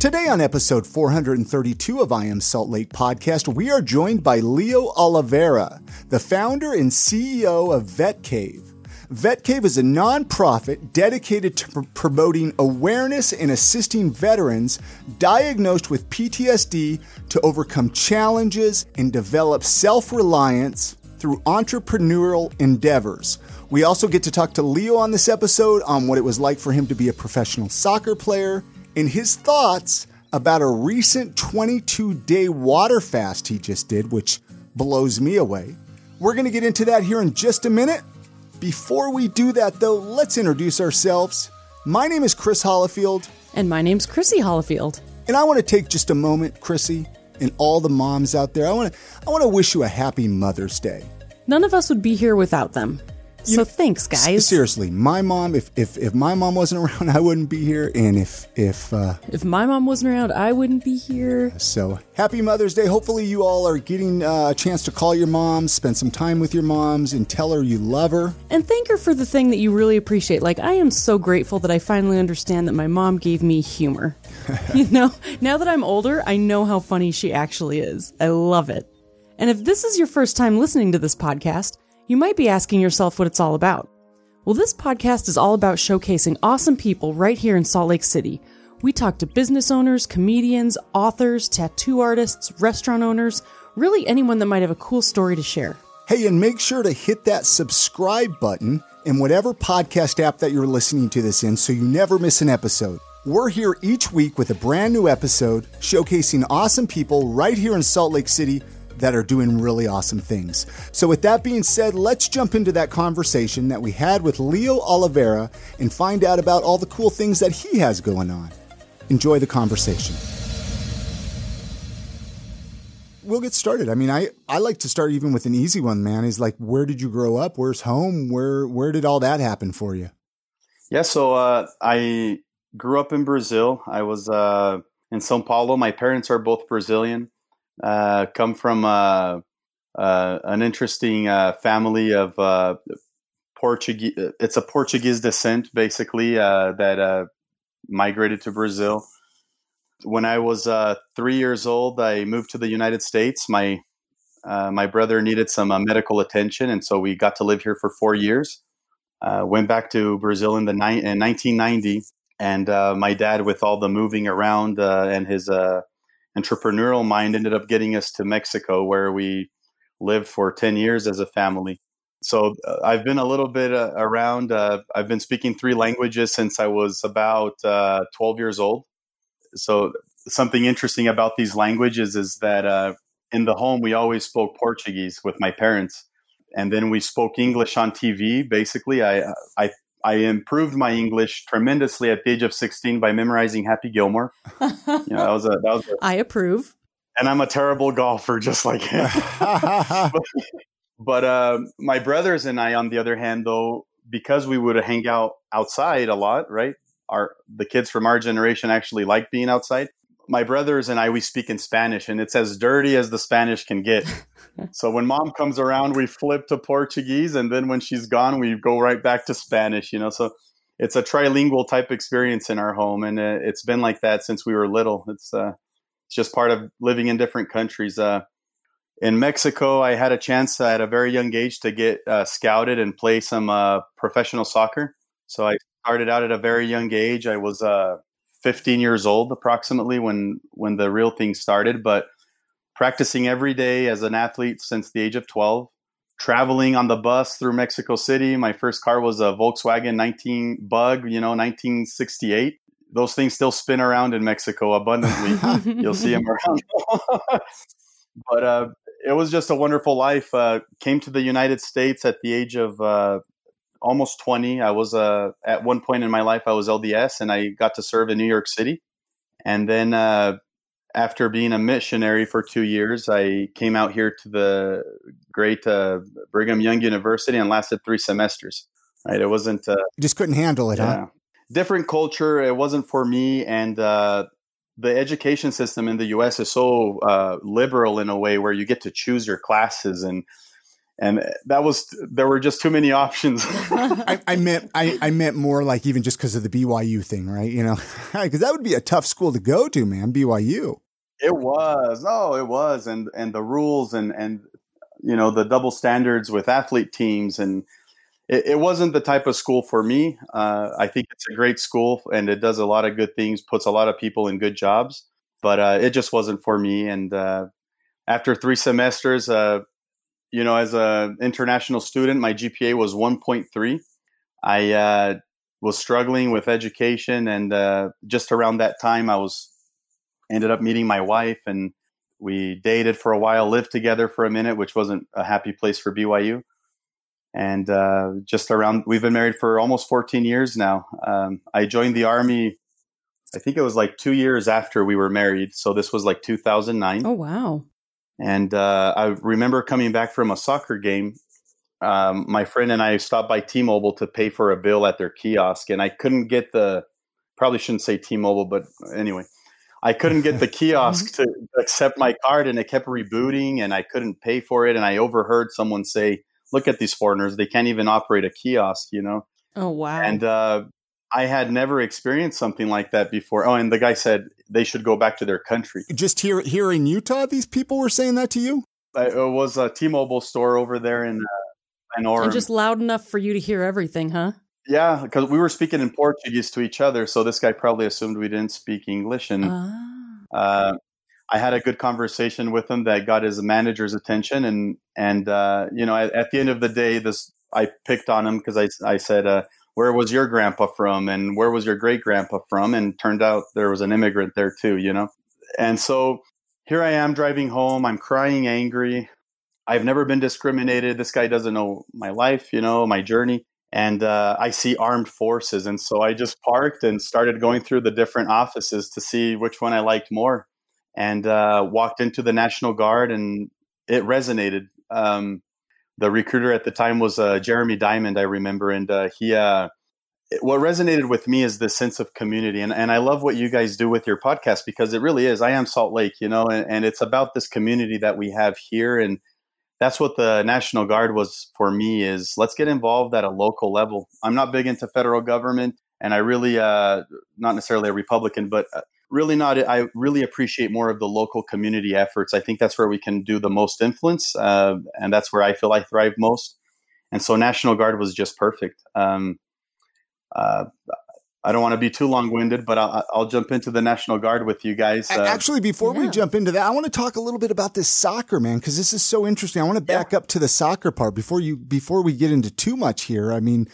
Today on episode 432 of I Am Salt Lake podcast, we are joined by Leo Oliveira, the founder and CEO of Vet Cave. Vet Cave is a nonprofit dedicated to pr- promoting awareness and assisting veterans diagnosed with PTSD to overcome challenges and develop self reliance through entrepreneurial endeavors. We also get to talk to Leo on this episode on what it was like for him to be a professional soccer player and his thoughts about a recent 22 day water fast he just did, which blows me away. We're going to get into that here in just a minute. Before we do that, though, let's introduce ourselves. My name is Chris Hollifield. And my name's Chrissy Hollifield. And I want to take just a moment, Chrissy, and all the moms out there. I want to I want to wish you a happy Mother's Day. None of us would be here without them. You so know, thanks, guys. Seriously, my mom. If, if if my mom wasn't around, I wouldn't be here. And if if uh, if my mom wasn't around, I wouldn't be here. So happy Mother's Day. Hopefully, you all are getting uh, a chance to call your moms, spend some time with your moms, and tell her you love her. And thank her for the thing that you really appreciate. Like I am so grateful that I finally understand that my mom gave me humor. you know, now that I'm older, I know how funny she actually is. I love it. And if this is your first time listening to this podcast, you might be asking yourself what it's all about. Well, this podcast is all about showcasing awesome people right here in Salt Lake City. We talk to business owners, comedians, authors, tattoo artists, restaurant owners, really anyone that might have a cool story to share. Hey, and make sure to hit that subscribe button in whatever podcast app that you're listening to this in so you never miss an episode. We're here each week with a brand new episode showcasing awesome people right here in Salt Lake City that are doing really awesome things. So, with that being said, let's jump into that conversation that we had with Leo Oliveira and find out about all the cool things that he has going on. Enjoy the conversation. We'll get started. I mean, I, I like to start even with an easy one, man. Is like, where did you grow up? Where's home? Where where did all that happen for you? Yeah, so uh, I grew up in Brazil. I was uh, in São Paulo. My parents are both Brazilian uh, come from uh, uh, an interesting uh, family of uh, Portuguese. It's a Portuguese descent, basically, uh, that migrated to Brazil. When I was three years old, I moved to the United States. My my brother needed some medical attention, and so we got to live here for four years. went back to Brazil in the ni- in 1990, and my dad, with all the moving around and his entrepreneurial mind ended up getting us to Mexico, where we lived for 10 years as a family. So uh, I've been a little bit uh, around. Uh, I've been speaking three languages since I was about uh, 12 years old. So something interesting about these languages is that uh, in the home, we always spoke Portuguese with my parents. And then we spoke English on TV. Basically, I, I I improved my English tremendously at the age of 16 by memorizing Happy Gilmore. you know, that was a, that was a, I approve. And I'm a terrible golfer, just like him. but, but uh, my brothers and I, on the other hand, though, because we would hang out outside a lot, right? Our the kids from our generation actually like being outside. My brothers and I, we speak in Spanish, and it's as dirty as the Spanish can get. so when mom comes around, we flip to Portuguese, and then when she's gone, we go right back to Spanish. You know, so it's a trilingual type experience in our home, and uh, it's been like that since we were little. It's uh, it's just part of living in different countries. Uh, in Mexico, I had a chance at a very young age to get uh, scouted and play some uh, professional soccer. So I started out at a very young age. I was uh, 15 years old approximately when when the real thing started, but practicing every day as an athlete since the age of 12, traveling on the bus through Mexico City. My first car was a Volkswagen 19 Bug, you know, 1968. Those things still spin around in Mexico abundantly. You'll see them around. but uh, it was just a wonderful life. Uh, came to the United States at the age of uh, almost 20. I was uh, at one point in my life, I was LDS and I got to serve in New York City. And then uh, after being a missionary for two years, I came out here to the great uh, Brigham Young University and lasted three semesters. Right, it wasn't. Uh, you just couldn't handle it, yeah. huh? Different culture. It wasn't for me, and uh, the education system in the U.S. is so uh, liberal in a way where you get to choose your classes and and that was there were just too many options. I, I, meant I, I meant more like even just because of the BYU thing, right? You know, because that would be a tough school to go to, man. BYU. It was, oh, it was, and and the rules and and you know the double standards with athlete teams, and it, it wasn't the type of school for me. Uh, I think it's a great school, and it does a lot of good things, puts a lot of people in good jobs, but uh, it just wasn't for me. And uh, after three semesters, uh, you know, as an international student, my GPA was 1.3. I uh, was struggling with education, and uh, just around that time, I was ended up meeting my wife, and we dated for a while, lived together for a minute, which wasn't a happy place for BYU. And uh, just around, we've been married for almost 14 years now. Um, I joined the army. I think it was like two years after we were married. So this was like 2009. Oh, wow. And uh, I remember coming back from a soccer game. Um, my friend and I stopped by T-Mobile to pay for a bill at their kiosk, and I couldn't get the. Probably shouldn't say T-Mobile, but anyway, I couldn't get the kiosk to accept my card, and it kept rebooting, and I couldn't pay for it. And I overheard someone say, "Look at these foreigners; they can't even operate a kiosk," you know. Oh wow! And uh, I had never experienced something like that before. Oh, and the guy said they should go back to their country. Just here, here in Utah, these people were saying that to you. It was a T-Mobile store over there in uh, in Orem. And just loud enough for you to hear everything, huh? Yeah, because we were speaking in Portuguese to each other, so this guy probably assumed we didn't speak English, and ah. uh, I had a good conversation with him that got his manager's attention, and and uh, you know, at, at, the end of the day, this I picked on him because I I said. Uh, where was your grandpa from and where was your great grandpa from? And turned out there was an immigrant there too you know? And so here i am driving home i'm crying angry. I've never been discriminated. This guy doesn't know my life you know my journey. And uh, i see armed forces. And so i just parked and started going through the different offices to see which one i liked more. And uh, walked into the national guard and it resonated. Um, the recruiter at the time was uh, Jeremy Diamond, I remember, and uh, he. Uh, what resonated with me is the sense of community, and, and I love what you guys do with your podcast because it really is. I am Salt Lake, you know, and, and it's about this community that we have here, and that's what the National Guard was for me. Is let's get involved at a local level. I'm not big into federal government, and I really, uh, not necessarily a Republican, but uh, really not. I really appreciate more of the local community efforts. I think that's where we can do the most influence, uh, and that's where I feel I thrive most. And so, National Guard was just perfect. Um, uh, I don't want to be too long winded, but I'll, I'll, jump into the National Guard with you guys. Uh, Actually, before yeah. we jump into that, I want to talk a little bit about this soccer, man, because this is so interesting. I want to back yeah. up to the soccer part before you before we get into too much here. I mean,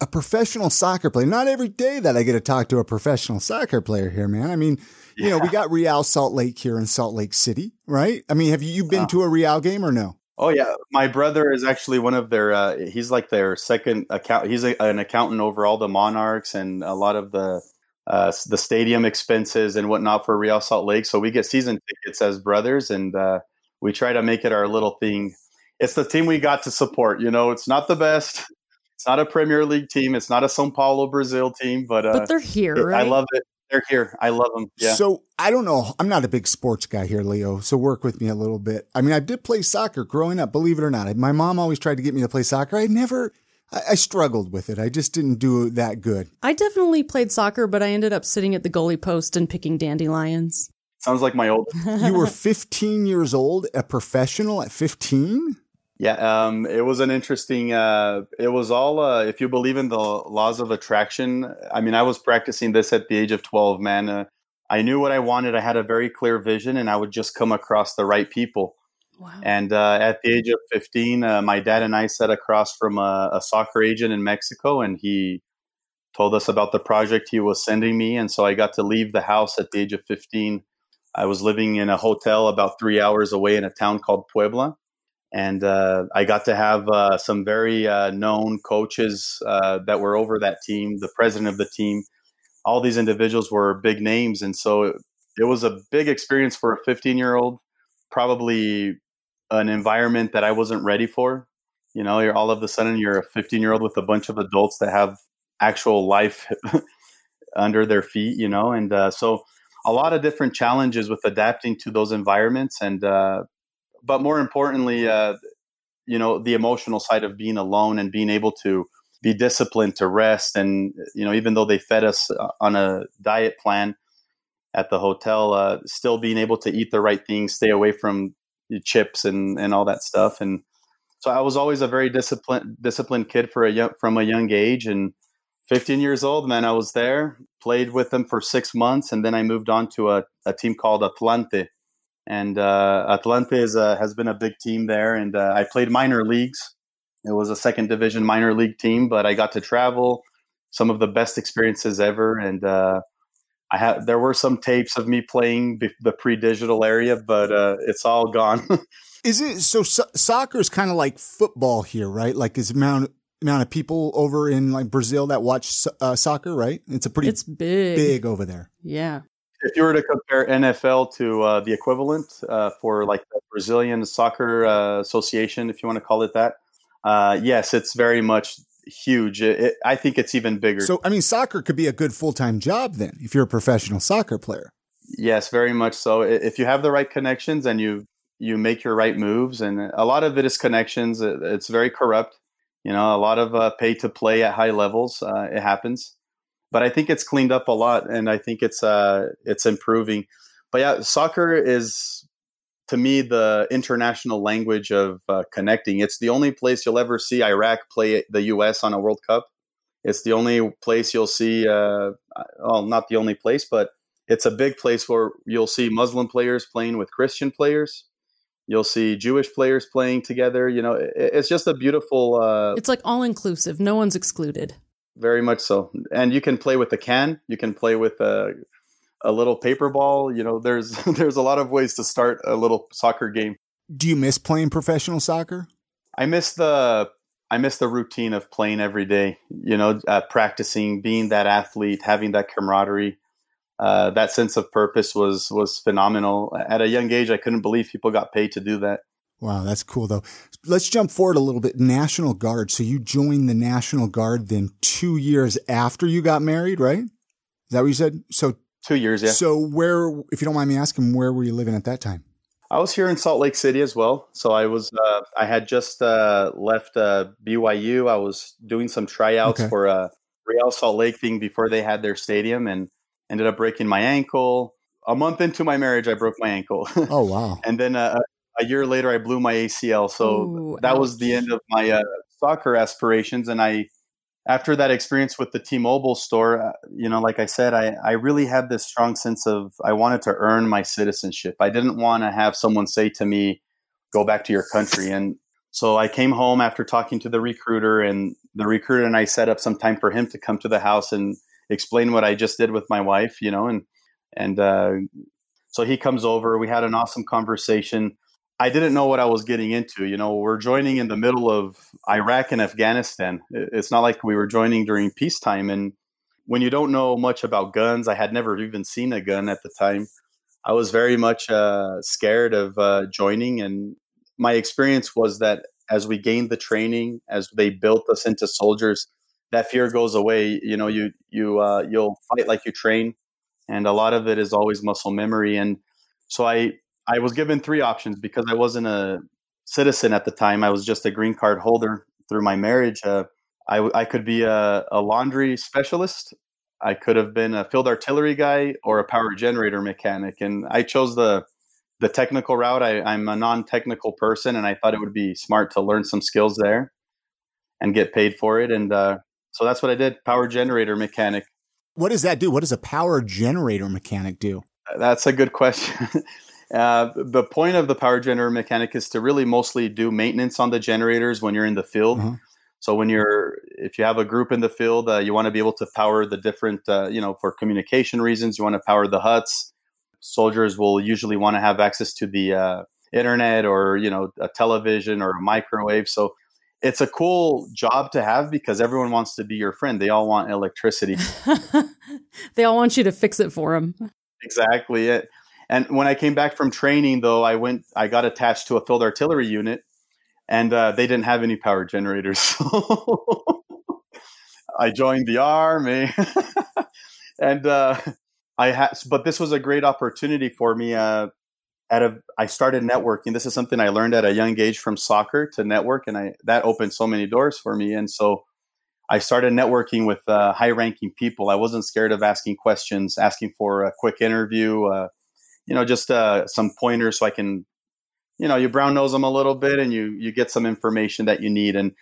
a professional soccer player. Not every day that I get to talk to a professional soccer player here, man. I mean, yeah. you know, we got Real Salt Lake here in Salt Lake City, right? I mean, have you been uh, to a Real game or no? Oh yeah, my brother is actually one of their. Uh, he's like their second account. He's a, an accountant over all the Monarchs and a lot of the uh, the stadium expenses and whatnot for Real Salt Lake. So we get season tickets as brothers, and uh, we try to make it our little thing. It's the team we got to support. You know, it's not the best. It's not a Premier League team. It's not a São Paulo Brazil team, but uh, but they're here. It, right? I love it. They're here. I love them. Yeah. So I don't know. I'm not a big sports guy here, Leo. So work with me a little bit. I mean, I did play soccer growing up. Believe it or not, my mom always tried to get me to play soccer. I never. I, I struggled with it. I just didn't do that good. I definitely played soccer, but I ended up sitting at the goalie post and picking dandelions. Sounds like my old. you were 15 years old, a professional at 15. Yeah, um, it was an interesting. Uh, it was all, uh, if you believe in the laws of attraction. I mean, I was practicing this at the age of twelve. Man, uh, I knew what I wanted. I had a very clear vision, and I would just come across the right people. Wow. And uh, at the age of fifteen, uh, my dad and I sat across from a, a soccer agent in Mexico, and he told us about the project he was sending me. And so I got to leave the house at the age of fifteen. I was living in a hotel about three hours away in a town called Puebla and uh, I got to have uh, some very uh, known coaches uh, that were over that team, the president of the team. All these individuals were big names, and so it, it was a big experience for a 15 year old. Probably an environment that I wasn't ready for. You know, you're all of a sudden you're a 15 year old with a bunch of adults that have actual life under their feet. You know, and uh, so a lot of different challenges with adapting to those environments and uh, but more importantly, uh, you know the emotional side of being alone and being able to be disciplined to rest and you know even though they fed us uh, on a diet plan at the hotel uh, still being able to eat the right things stay away from chips and and all that stuff. And so I was always a very disciplined disciplined kid for a young, from a young age. And 15 years old man I was there played with them for 6 months and then I moved on to a, a team called Atlante and uh, Atlante is a, has been a big team there and uh, I played minor leagues it was a second division minor league team, but I got to travel, some of the best experiences ever, and uh, I had there were some tapes of me playing the pre-digital area, but uh, it's all gone. is it so? so soccer is kind of like football here, right? Like is amount amount of people over in like Brazil that watch uh, soccer, right? It's a pretty it's big big over there. Yeah. If you were to compare NFL to uh, the equivalent uh, for like the Brazilian Soccer uh, Association, if you want to call it that, uh, yes, it's very much huge. It, it, I think it's even bigger. So, I mean, soccer could be a good full time job then if you're a professional soccer player. Yes, very much so. If you have the right connections and you you make your right moves, and a lot of it is connections. It's very corrupt. You know, a lot of uh, pay to play at high levels. Uh, it happens, but I think it's cleaned up a lot, and I think it's uh, it's improving. But yeah, soccer is to me the international language of uh, connecting. It's the only place you'll ever see Iraq play the U.S. on a World Cup. It's the only place you'll see. Uh, well, not the only place, but it's a big place where you'll see Muslim players playing with Christian players. You'll see Jewish players playing together. You know, it, it's just a beautiful. Uh, it's like all inclusive. No one's excluded. Very much so, and you can play with the can. You can play with a a little paper ball. You know, there's there's a lot of ways to start a little soccer game. Do you miss playing professional soccer? I miss the I miss the routine of playing every day. You know, uh, practicing, being that athlete, having that camaraderie. Uh, that sense of purpose was was phenomenal. At a young age, I couldn't believe people got paid to do that. Wow, that's cool though. Let's jump forward a little bit. National Guard. So you joined the National Guard then two years after you got married, right? Is that what you said? So Two years, yeah. So where, if you don't mind me asking, where were you living at that time? I was here in Salt Lake City as well. So I was, uh, I had just uh, left uh, BYU. I was doing some tryouts okay. for a Real Salt Lake thing before they had their stadium, and ended up breaking my ankle. A month into my marriage, I broke my ankle. Oh wow! and then uh, a year later, I blew my ACL. So Ooh, that ouch. was the end of my uh, soccer aspirations, and I after that experience with the T-Mobile store, uh, you know, like I said, I, I really had this strong sense of I wanted to earn my citizenship. I didn't want to have someone say to me, "Go back to your country." And so I came home after talking to the recruiter, and the recruiter and I set up some time for him to come to the house and explain what I just did with my wife. You know, and and uh, so he comes over. We had an awesome conversation. I didn't know what I was getting into. You know, we're joining in the middle of Iraq and Afghanistan. It's not like we were joining during peacetime. And when you don't know much about guns, I had never even seen a gun at the time. I was very much uh, scared of uh, joining. And my experience was that as we gained the training, as they built us into soldiers, that fear goes away. You know, you you uh, you'll fight like you train, and a lot of it is always muscle memory. And so I I was given three options because I wasn't a citizen at the time. I was just a green card holder through my marriage. Uh, I, I could be a, a laundry specialist. I could have been a field artillery guy or a power generator mechanic, and I chose the the technical route. I, am a non-technical person, and I thought it would be smart to learn some skills there and get paid for it. And uh, so that's what I did: power generator mechanic. What does that do? What does a power generator mechanic do? That's a good question. Uh, the point of the power generator mechanic is to really mostly do maintenance on the generators when you're in the field. Uh-huh. So when you're, if you have a group in the field, uh, you want to be able to power the different, uh, you know, for communication reasons, you want to power the huts. Soldiers will usually want to have access to the uh, internet or you know a television or a microwave. So it's a cool job to have because everyone wants to be your friend. They all want electricity. they all want you to fix it for them. Exactly it. And when I came back from training, though, I went, I got attached to a field artillery unit, and uh, they didn't have any power generators. I joined the army, and uh, I had, but this was a great opportunity for me. Uh, at a, I started networking. This is something I learned at a young age from soccer to network, and I that opened so many doors for me. And so I started networking with uh, high-ranking people. I wasn't scared of asking questions, asking for a quick interview, uh, you know, just uh, some pointers so I can, you know, you brown nose them a little bit, and you you get some information that you need. And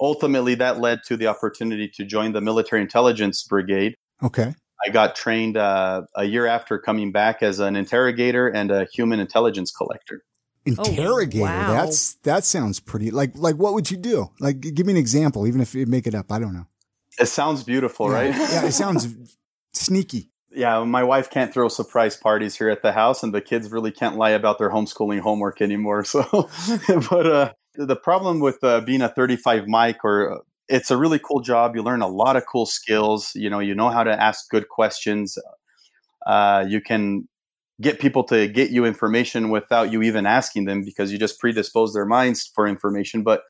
ultimately, that led to the opportunity to join the military intelligence brigade. Okay. I got trained uh, a year after coming back as an interrogator and a human intelligence collector. Interrogator. Oh, wow. That's that sounds pretty. Like like what would you do? Like give me an example, even if you make it up. I don't know. It sounds beautiful, right? yeah, it sounds sneaky. Yeah, my wife can't throw surprise parties here at the house, and the kids really can't lie about their homeschooling homework anymore. So, but uh, the problem with uh, being a 35 Mike or it's a really cool job. You learn a lot of cool skills. You know, you know how to ask good questions. Uh, you can get people to get you information without you even asking them because you just predispose their minds for information. But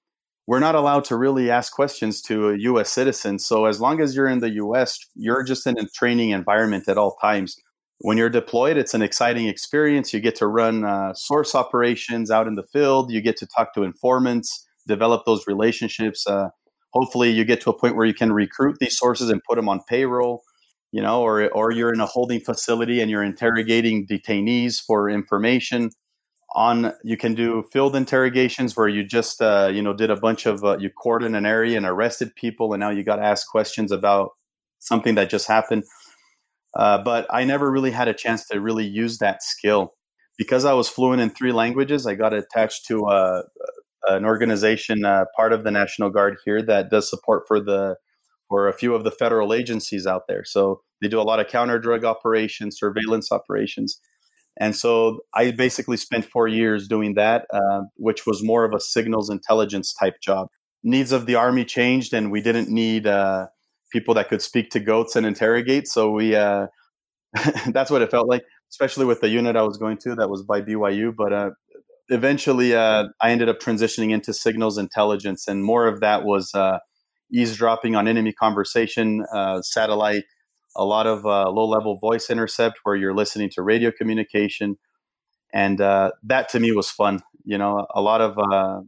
we're not allowed to really ask questions to a U.S. citizen. So as long as you're in the U.S., you're just in a training environment at all times. When you're deployed, it's an exciting experience. You get to run uh, source operations out in the field. You get to talk to informants, develop those relationships. Uh, hopefully, you get to a point where you can recruit these sources and put them on payroll. You know, or or you're in a holding facility and you're interrogating detainees for information on you can do field interrogations where you just uh, you know did a bunch of uh, you cordoned an area and arrested people and now you got to ask questions about something that just happened. Uh, but i never really had a chance to really use that skill. Because i was fluent in three languages i got attached to uh, an organization uh, part of the national guard here that does support for the for a few of the federal agencies out there. So they do a lot of counter drug operations surveillance operations and so I basically spent four years doing that, uh, which was more of a signals intelligence type job. Needs of the army changed, and we didn't need uh, people that could speak to goats and interrogate. So we uh, that's what it felt like, especially with the unit I was going to that was by BYU. But uh, eventually, uh, I ended up transitioning into signals intelligence, and more of that was uh, eavesdropping on enemy conversation, satellite a lot of uh, low level voice intercept where you're listening to radio communication. And uh, that to me was fun. You know, a lot of uh,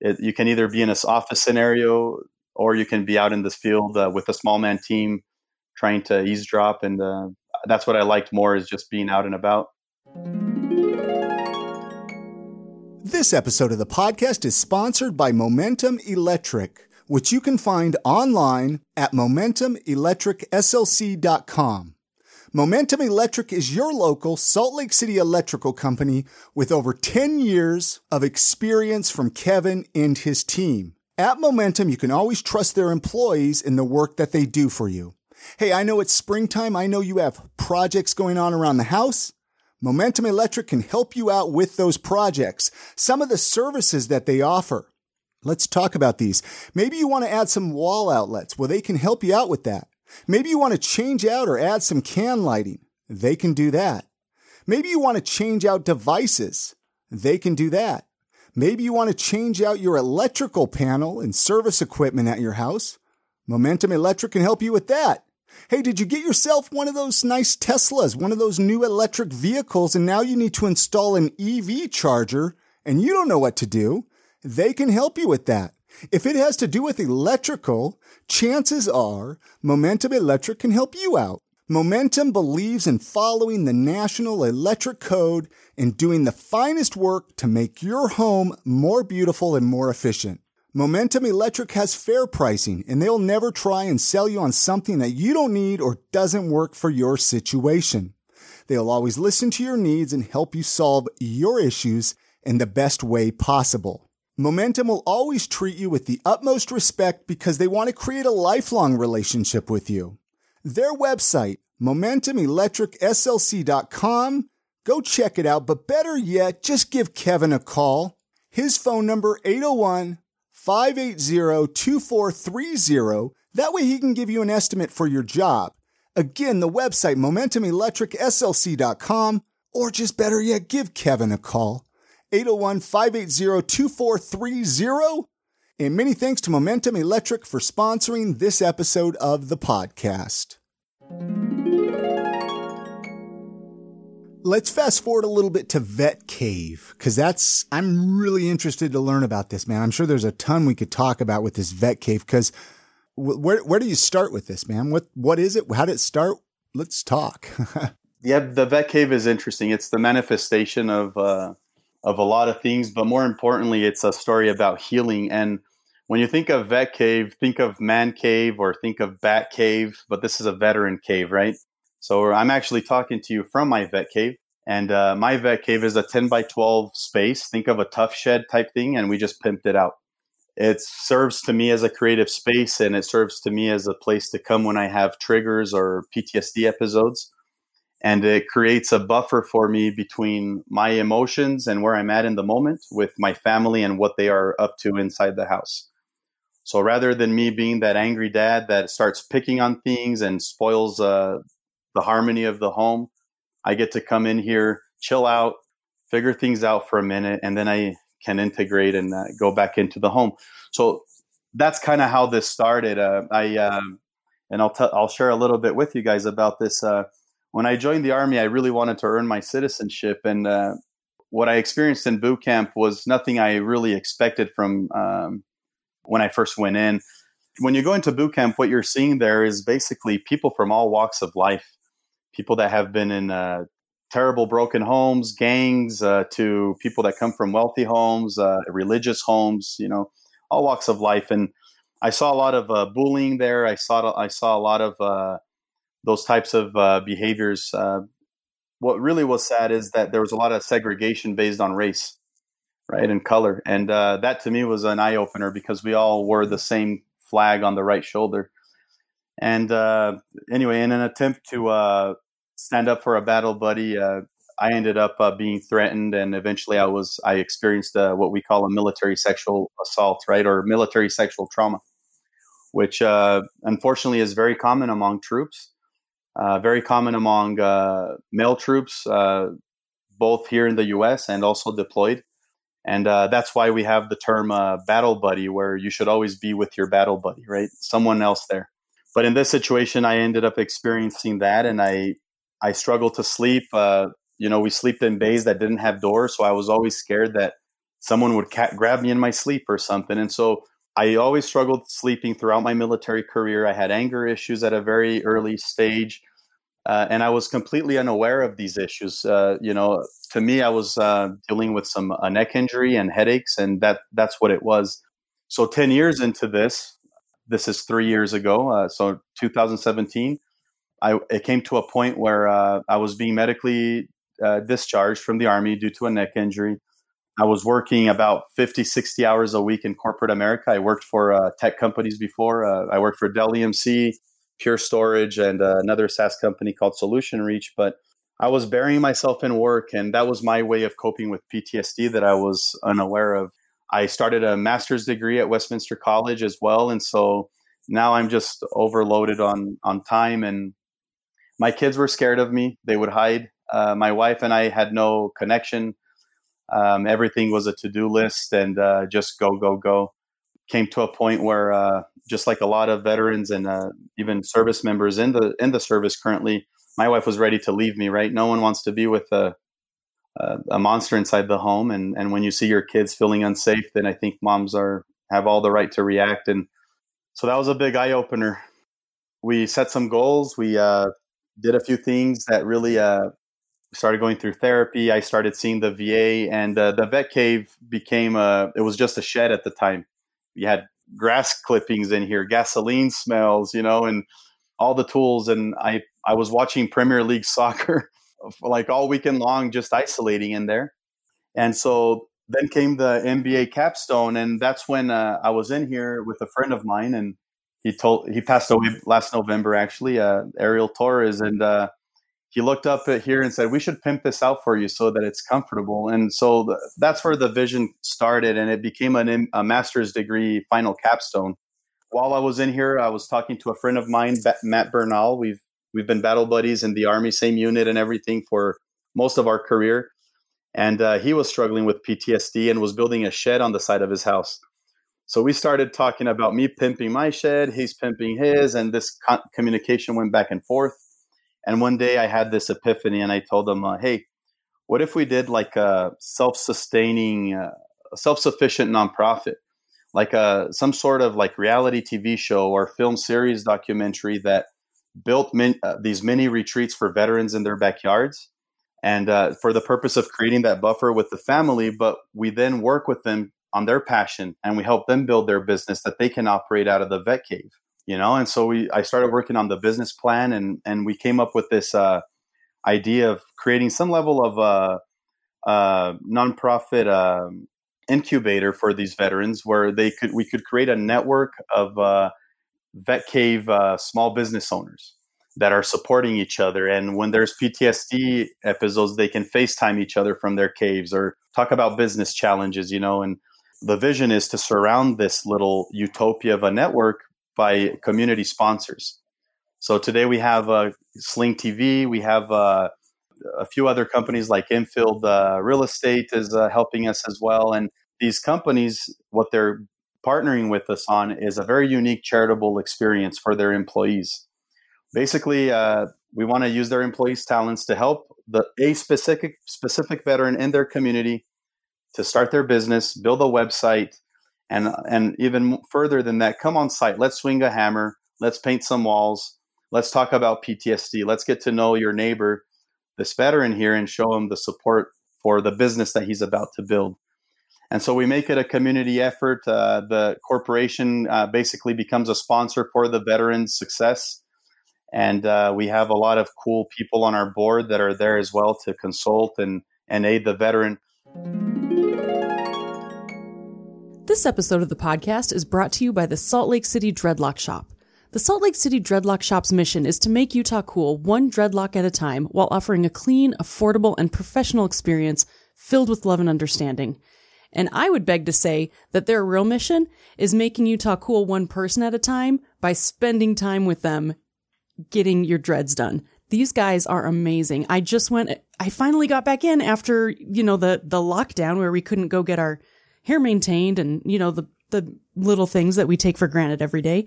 it, you can either be in this office scenario or you can be out in this field uh, with a small man team trying to eavesdrop. And uh, that's what I liked more is just being out and about. This episode of the podcast is sponsored by Momentum Electric which you can find online at momentumelectricslc.com. Momentum Electric is your local Salt Lake City electrical company with over 10 years of experience from Kevin and his team. At Momentum, you can always trust their employees in the work that they do for you. Hey, I know it's springtime. I know you have projects going on around the house. Momentum Electric can help you out with those projects. Some of the services that they offer Let's talk about these. Maybe you want to add some wall outlets. Well, they can help you out with that. Maybe you want to change out or add some can lighting. They can do that. Maybe you want to change out devices. They can do that. Maybe you want to change out your electrical panel and service equipment at your house. Momentum Electric can help you with that. Hey, did you get yourself one of those nice Teslas, one of those new electric vehicles, and now you need to install an EV charger and you don't know what to do? They can help you with that. If it has to do with electrical, chances are Momentum Electric can help you out. Momentum believes in following the National Electric Code and doing the finest work to make your home more beautiful and more efficient. Momentum Electric has fair pricing and they'll never try and sell you on something that you don't need or doesn't work for your situation. They'll always listen to your needs and help you solve your issues in the best way possible. Momentum will always treat you with the utmost respect because they want to create a lifelong relationship with you. Their website, momentumelectricslc.com, go check it out, but better yet, just give Kevin a call. His phone number 801 580 2430. That way he can give you an estimate for your job. Again, the website momentumelectricslc.com or just better yet, give Kevin a call. 801 580 2430. And many thanks to Momentum Electric for sponsoring this episode of the podcast. Let's fast forward a little bit to Vet Cave because that's I'm really interested to learn about this, man. I'm sure there's a ton we could talk about with this Vet Cave because where where do you start with this, man? What what is it? How did it start? Let's talk. yeah, the Vet Cave is interesting. It's the manifestation of uh, of a lot of things, but more importantly, it's a story about healing. And when you think of Vet Cave, think of Man Cave or think of Bat Cave, but this is a veteran cave, right? So I'm actually talking to you from my vet cave. And uh, my vet cave is a 10 by 12 space. Think of a tough shed type thing, and we just pimped it out. It serves to me as a creative space, and it serves to me as a place to come when I have triggers or PTSD episodes. And it creates a buffer for me between my emotions and where I'm at in the moment with my family and what they are up to inside the house. So rather than me being that angry dad that starts picking on things and spoils uh, the harmony of the home. I get to come in here, chill out, figure things out for a minute, and then I can integrate and uh, go back into the home. So that's kind of how this started. Uh, I uh, and I'll t- I'll share a little bit with you guys about this. When I joined the army, I really wanted to earn my citizenship, and uh, what I experienced in boot camp was nothing I really expected from um, when I first went in. When you go into boot camp, what you're seeing there is basically people from all walks of life people that have been in uh, terrible broken homes, gangs, uh, to people that come from wealthy homes, uh, religious homes, you know, all walks of life. And I saw a lot of uh, bullying there. I saw I saw a lot of uh, those types of uh, behaviors. what really was sad is that there was a lot of segregation based on race, right, and color, and that to me was an eye opener because we all wore the same flag on the right shoulder. And uh, anyway, in an attempt to uh, stand up for a battle buddy, uh, I ended up uh, being threatened, and eventually I was I experienced uh, what we call a military sexual assault, right, or military sexual trauma, which uh, unfortunately is very common among troops, Uh, very common among uh, male troops, uh, both here in the U.S. and also deployed. And that's why we have the term battle buddy, where you should always be with your battle buddy, right? Someone else there but in this situation, I ended up experiencing that, and I I struggled to sleep. Uh, you know, we slept in bays that didn't have doors, so I was always scared that someone would grab me in my sleep or something. And so I always struggled sleeping throughout my military career. I had anger issues at a very early stage. Uh, and I was completely unaware of these issues. Uh, you know, to me, I was uh, dealing with some a neck injury and headaches, and that that's what it was. So, ten years into this, this is three years ago, uh, so 2017. I it came to a point where uh, I was being medically uh, discharged from the army due to a neck injury. I was working about 50, 60 hours a week in corporate America. I worked for uh, tech companies before. Uh, I worked for Dell EMC, Pure Storage, and uh, another SaaS company called Solutionreach. But I was burying myself in work, and that was my way of coping with PTSD that I was unaware of. I started a master's degree at Westminster College as well, and so now I'm just overloaded on on time. And my kids were scared of me; they would hide. Uh, my wife and I had no connection. Um, everything was a to do list, and uh, just go, go, go. Came to a point where, uh, just like a lot of veterans and uh, even service members in the in the service currently, my wife was ready to leave me. Right? No one wants to be with a uh, a monster inside the home and and when you see your kids feeling unsafe then i think moms are have all the right to react and so that was a big eye opener we set some goals we uh, did a few things that really uh, started going through therapy i started seeing the va and uh, the vet cave became a it was just a shed at the time we had grass clippings in here gasoline smells you know and all the tools and i i was watching premier league soccer like all weekend long, just isolating in there. And so then came the MBA capstone, and that's when uh, I was in here with a friend of mine, and he told he passed away last November, actually, uh, Ariel Torres, and uh, he looked up at here and said, "We should pimp this out for you so that it's comfortable." And so the, that's where the vision started, and it became an, a master's degree final capstone. While I was in here, I was talking to a friend of mine, Matt Bernal. We've We've been battle buddies in the army, same unit and everything for most of our career. And uh, he was struggling with PTSD and was building a shed on the side of his house. So we started talking about me pimping my shed, he's pimping his, and this co- communication went back and forth. And one day I had this epiphany, and I told them, uh, "Hey, what if we did like a self-sustaining, uh, self-sufficient nonprofit, like a uh, some sort of like reality TV show or film series documentary that built min- uh, these mini retreats for veterans in their backyards, and uh, for the purpose of creating that buffer with the family. But we then work with them on their passion, and we help them build their business that they can operate out of the vet cave." You know, and so we I started working on the business plan, and and we came up with this uh, idea of creating some level of uh, uh, nonprofit um, incubator for these veterans, where they could we could create a network of uh, vet cave uh, small business owners that are supporting each other. And when there's PTSD episodes, they can FaceTime each other from their caves or talk about business challenges. You know, and the vision is to surround this little utopia of a network by community sponsors. So today we have uh, Sling TV. We have uh, a few other companies like Infield uh, Real Estate is uh, helping us as well. And these companies, what they're partnering with us on is a very unique charitable experience for their employees. Basically, uh, we want to use their employees' talents to help the a specific specific veteran in their community to start their business, build a website, and and even further than that, come on site. Let's swing a hammer. Let's paint some walls let's talk about PTSD. Let's get to know your neighbor, this veteran here, and show him the support for the business that he's about to build. And so we make it a community effort. Uh, the corporation uh, basically becomes a sponsor for the veteran's success. And uh, we have a lot of cool people on our board that are there as well to consult and, and aid the veteran. This episode of the podcast is brought to you by the Salt Lake City Dreadlock Shop. The Salt Lake City Dreadlock Shop's mission is to make Utah cool one dreadlock at a time while offering a clean, affordable, and professional experience filled with love and understanding. And I would beg to say that their real mission is making Utah cool one person at a time by spending time with them getting your dreads done. These guys are amazing. I just went I finally got back in after, you know, the the lockdown where we couldn't go get our hair maintained and, you know, the the little things that we take for granted every day.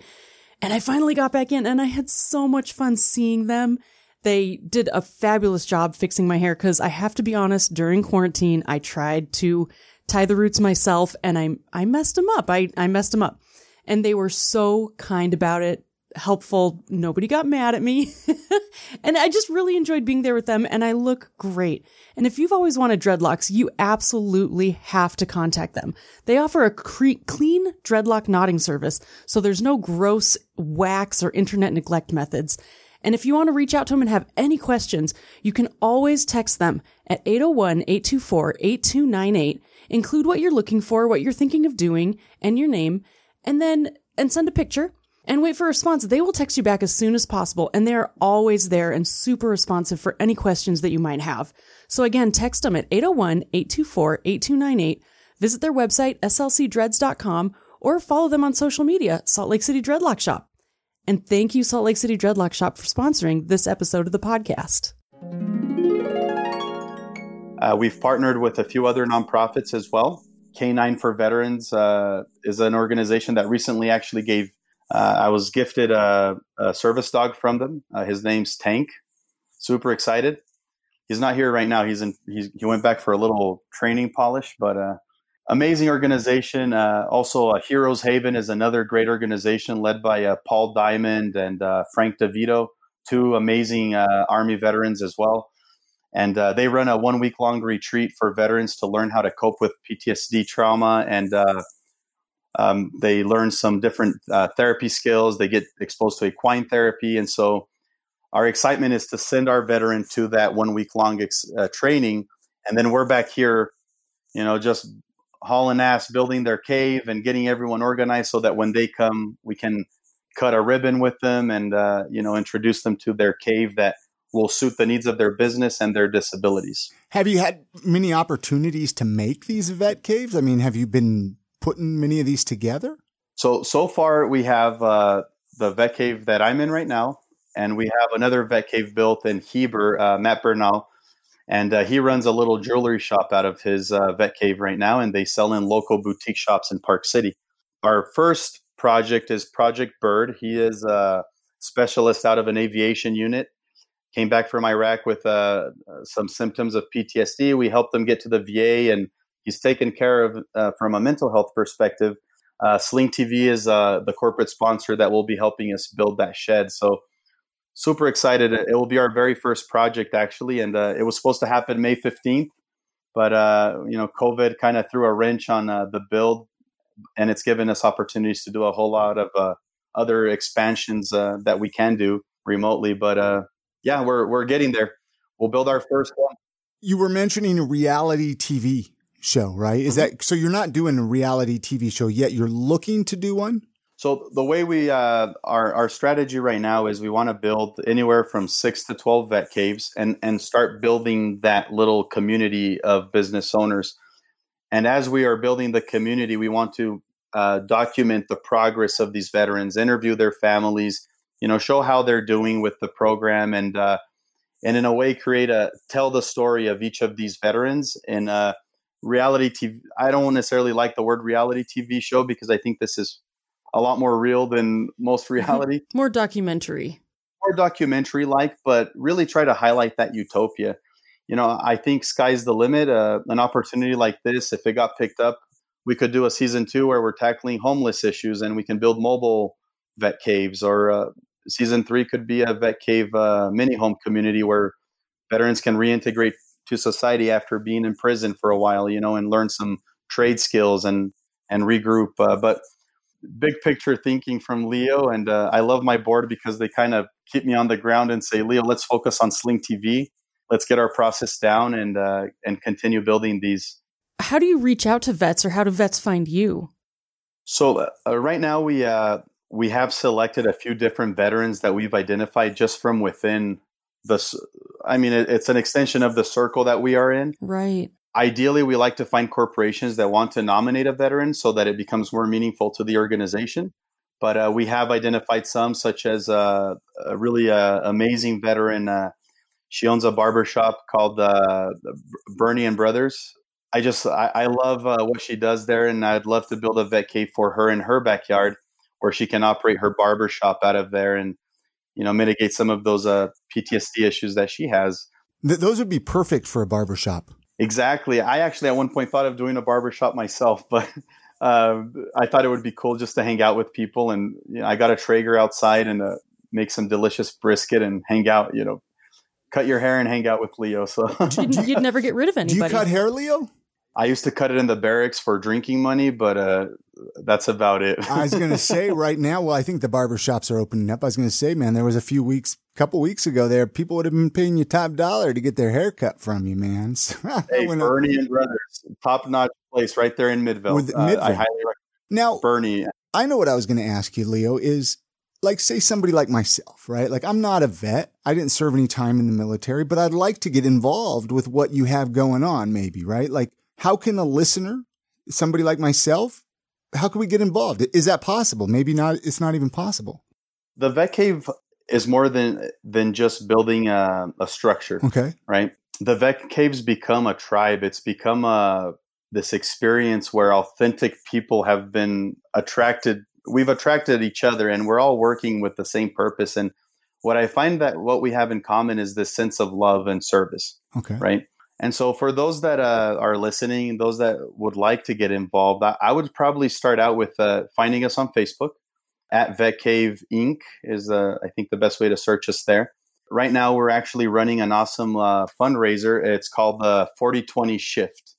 And I finally got back in and I had so much fun seeing them. They did a fabulous job fixing my hair because I have to be honest, during quarantine, I tried to tie the roots myself and I, I messed them up. I, I messed them up and they were so kind about it helpful. Nobody got mad at me. and I just really enjoyed being there with them and I look great. And if you've always wanted dreadlocks, you absolutely have to contact them. They offer a cre- clean dreadlock knotting service, so there's no gross wax or internet neglect methods. And if you want to reach out to them and have any questions, you can always text them at 801-824-8298. Include what you're looking for, what you're thinking of doing, and your name, and then and send a picture and wait for a response. They will text you back as soon as possible, and they're always there and super responsive for any questions that you might have. So again, text them at 801-824-8298, visit their website, slcdreads.com, or follow them on social media, Salt Lake City Dreadlock Shop. And thank you, Salt Lake City Dreadlock Shop, for sponsoring this episode of the podcast. Uh, we've partnered with a few other nonprofits as well. K9 for Veterans uh, is an organization that recently actually gave uh, I was gifted a, a, service dog from them. Uh, his name's Tank. Super excited. He's not here right now. He's in. He's, he went back for a little training polish, but uh, amazing organization. Uh, also, Heroes Haven is another great organization led by uh, Paul Diamond and uh, Frank DeVito, two amazing Army veterans as well. And they run a one week long retreat for veterans to learn how to cope with PTSD trauma and um, they learn some different uh, therapy skills. They get exposed to equine therapy, and so our excitement is to send our veteran to that one week long ex- uh, training, and then we're back here, you know, just hauling ass, building their cave and getting everyone organized so that when they come, we can cut a ribbon with them and uh, you know introduce them to their cave that will suit the needs of their business and their disabilities. Have you had many opportunities to make these vet caves? I mean, have you been putting many of these together? So so far we have uh, the vet cave that I'm in right now, and we have another vet cave built in Heber, uh, Matt Bernal, and uh, he runs a little jewelry shop out of his uh, vet cave right now, and they sell in local boutique shops in Park City. Our first project is Project Bird. He is a specialist out of an aviation unit, came back from Iraq with uh, some symptoms of PTSD. We helped him get to the VA, and he's taken care of uh, from a mental health perspective. Uh, Sling TV is uh, the corporate sponsor that will be helping us build that shed. So super excited! It will be our very first project actually, and uh, it was supposed to happen May fifteenth, but uh, you know COVID kind of threw a wrench on the build, and it's given us opportunities to do a whole lot of other expansions that we can do remotely. But yeah, we're we're getting there. We'll build our first one. You were mentioning reality TV show, right? Is mm-hmm. that so? You're not doing a reality TV show yet. You're looking to do one. So the way we uh, our our strategy right now is we want to build anywhere from six to twelve vet caves and and start building that little community of business owners. And as we are building the community, we want to uh, document the progress of these veterans, interview their families, you know show how they're doing with the program and uh, and in a way create a tell the story of each of these veterans in a reality tv i don't necessarily like the word reality tv show because i think this is a lot more real than most reality. More documentary. More documentary like but really try to highlight that utopia. You know i think sky's the limit. Uh, an opportunity like this if it got picked up we could do a season two where we're tackling homeless issues and we can build mobile vet caves or uh, season three could be a vet cave uh, mini home community where veterans can reintegrate to society after being in prison for a while, you know, and learn some trade skills and and regroup. Uh, but big picture thinking from Leo, and uh, I love my board because they kind of keep me on the ground and say, Leo, let's focus on Sling TV. Let's get our process down and uh, and continue building these. How do you reach out to vets, or how do vets find you? So uh, right now we uh, we have selected a few different veterans that we've identified just from within the i mean it, it's an extension of the circle that we are in. Right. Ideally we like to find corporations that want to nominate a veteran so that it becomes more meaningful to the organization. But uh, we have identified some such as uh, a really uh, amazing veteran uh, she owns a barber shop called uh, bernie and brothers. I just i, I love uh, what she does there and i'd love to build a vet cave for her in her backyard where she can operate her barber shop out of there and you know mitigate some of those uh, PTSD issues that she has. Th- those would be perfect for a barber shop. Exactly. I actually at one point thought of doing a barber shop myself, but uh, I thought it would be cool just to hang out with people. And you know, I got a Traeger outside and uh, make some delicious brisket and hang out. You know, cut your hair and hang out with Leo. So you'd, you'd never get rid of anybody. Do you cut hair, Leo? I used to cut it in the barracks for drinking money, but uh, that's about it. I was going to say right now, well, I think the barber shops are opening up. I was going to say, man, there was a few weeks, couple weeks ago there, people would have been paying you top dollar to get their hair cut from you, man. hey, Bernie and Brothers, top notch place right there in Midvale. With, uh, Midvale. I highly recommend now, Bernie. I know what I was going to ask you, Leo, is like, say somebody like myself, right? Like, I'm not a vet. I didn't serve any time in the military, but I'd like to get involved with what you have going on, maybe, right? Like, how can a listener, somebody like myself, how can we get involved? Is that possible? Maybe not. It's not even possible. The vet cave is more than than just building a, a structure. Okay. Right. The vet caves become a tribe. It's become a this experience where authentic people have been attracted. We've attracted each other, and we're all working with the same purpose. And what I find that what we have in common is this sense of love and service. Okay. Right. And so, for those that uh, are listening, those that would like to get involved, I, I would probably start out with uh, finding us on Facebook at VetCave Inc. is uh, I think the best way to search us there. Right now, we're actually running an awesome uh, fundraiser. It's called the 4020 Shift,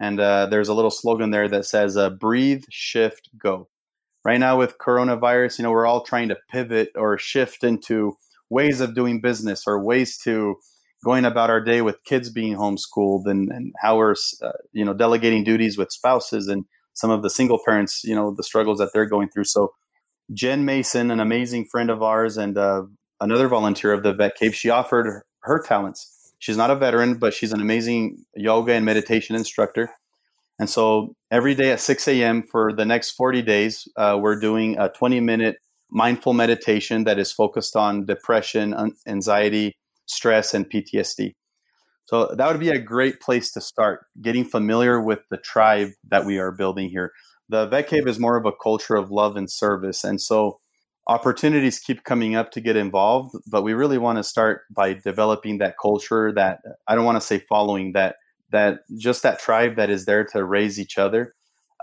and uh, there's a little slogan there that says uh, "Breathe, Shift, Go." Right now, with coronavirus, you know, we're all trying to pivot or shift into ways of doing business or ways to going about our day with kids being homeschooled and, and how we're uh, you know delegating duties with spouses and some of the single parents you know the struggles that they're going through. So jen mason an amazing friend of ours and uh, another volunteer of the vet cave she offered her talents. She's not a veteran but she's an amazing yoga and meditation instructor. And so every day at 6 a.m for the next 40 days uh, we're doing a 20 minute mindful meditation that is focused on depression anxiety stress, and PTSD. So that would be a great place to start, getting familiar with the tribe that we are building here. The Vet Cave is more of a culture of love and service. And so opportunities keep coming up to get involved, but we really want to start by developing that culture that I don't want to say following that that just that tribe that is there to raise each other.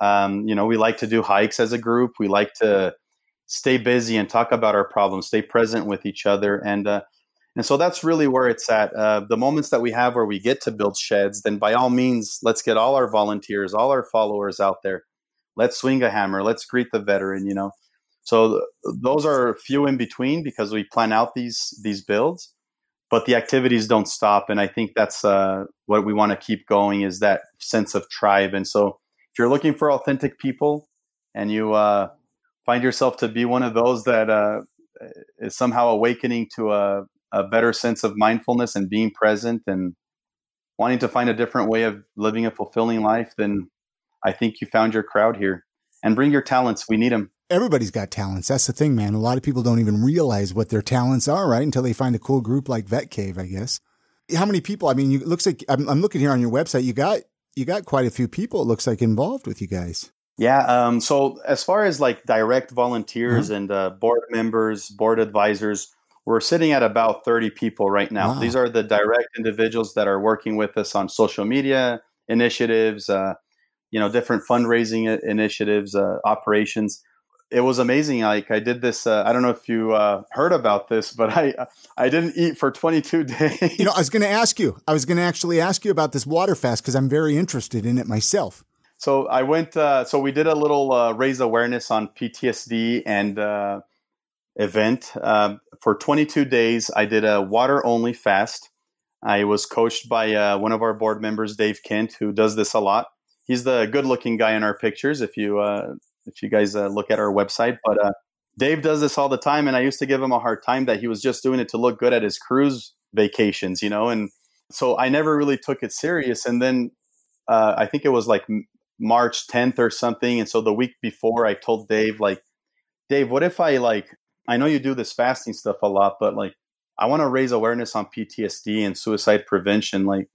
Um, you know, we like to do hikes as a group. We like to stay busy and talk about our problems, stay present with each other, and uh, and so that's really where it's at. Uh, the moments that we have where we get to build sheds, then by all means, let's get all our volunteers, all our followers out there. Let's swing a hammer. Let's greet the veteran. You know, so th- those are few in between because we plan out these these builds, but the activities don't stop. And I think that's uh, what we want to keep going is that sense of tribe. And so if you're looking for authentic people and you uh, find yourself to be one of those that uh, is somehow awakening to a a better sense of mindfulness and being present and wanting to find a different way of living a fulfilling life, then I think you found your crowd here. And bring your talents. We need them. Everybody's got talents. That's the thing, man. A lot of people don't even realize what their talents are, right? Until they find a cool group like Vet Cave, I guess. How many people? I mean, you, it looks like I'm, I'm looking here on your website. You got you got quite a few people. It looks like involved with you guys. Yeah. Um, so as far as like direct volunteers mm-hmm. and uh, board members, board advisors, we're sitting at about 30 people right now. Wow. These are the direct individuals that are working with us on social media initiatives, uh, you know, different fundraising initiatives, uh, operations. It was amazing. Like I did this. Uh, I don't know if you uh, heard about this, but I I didn't eat for 22 days. You know, I was going to ask you. I was going to actually ask you about this water fast because I'm very interested in it myself. So I went. Uh, so we did a little uh, raise awareness on PTSD and event. Um, for 22 days, I did a water only fast. I was coached by uh, one of our board members, Dave Kent, who does this a lot. He's the good looking guy in our pictures. If you uh, if you guys uh, look at our website, but uh, Dave does this all the time, and I used to give him a hard time that he was just doing it to look good at his cruise vacations, you know. And so I never really took it serious. And then uh, I think it was like March 10th or something, and so the week before, I told Dave like, Dave, what if I like I know you do this fasting stuff a lot, but like I want to raise awareness on PTSD and suicide prevention. Like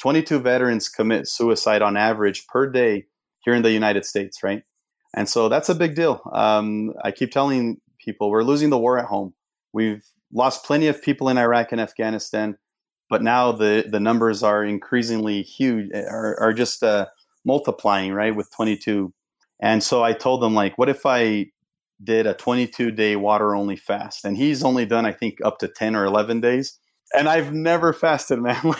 22 veterans commit suicide on average per day here in the United States, right? And so that's a big deal. Um, I keep telling people we're losing the war at home. We've lost plenty of people in Iraq and Afghanistan, but now the the numbers are increasingly huge, are, are just uh, multiplying, right, with 22. And so I told them, like, what if I did a 22 day water only fast, and he's only done I think up to 10 or 11 days. And I've never fasted, man.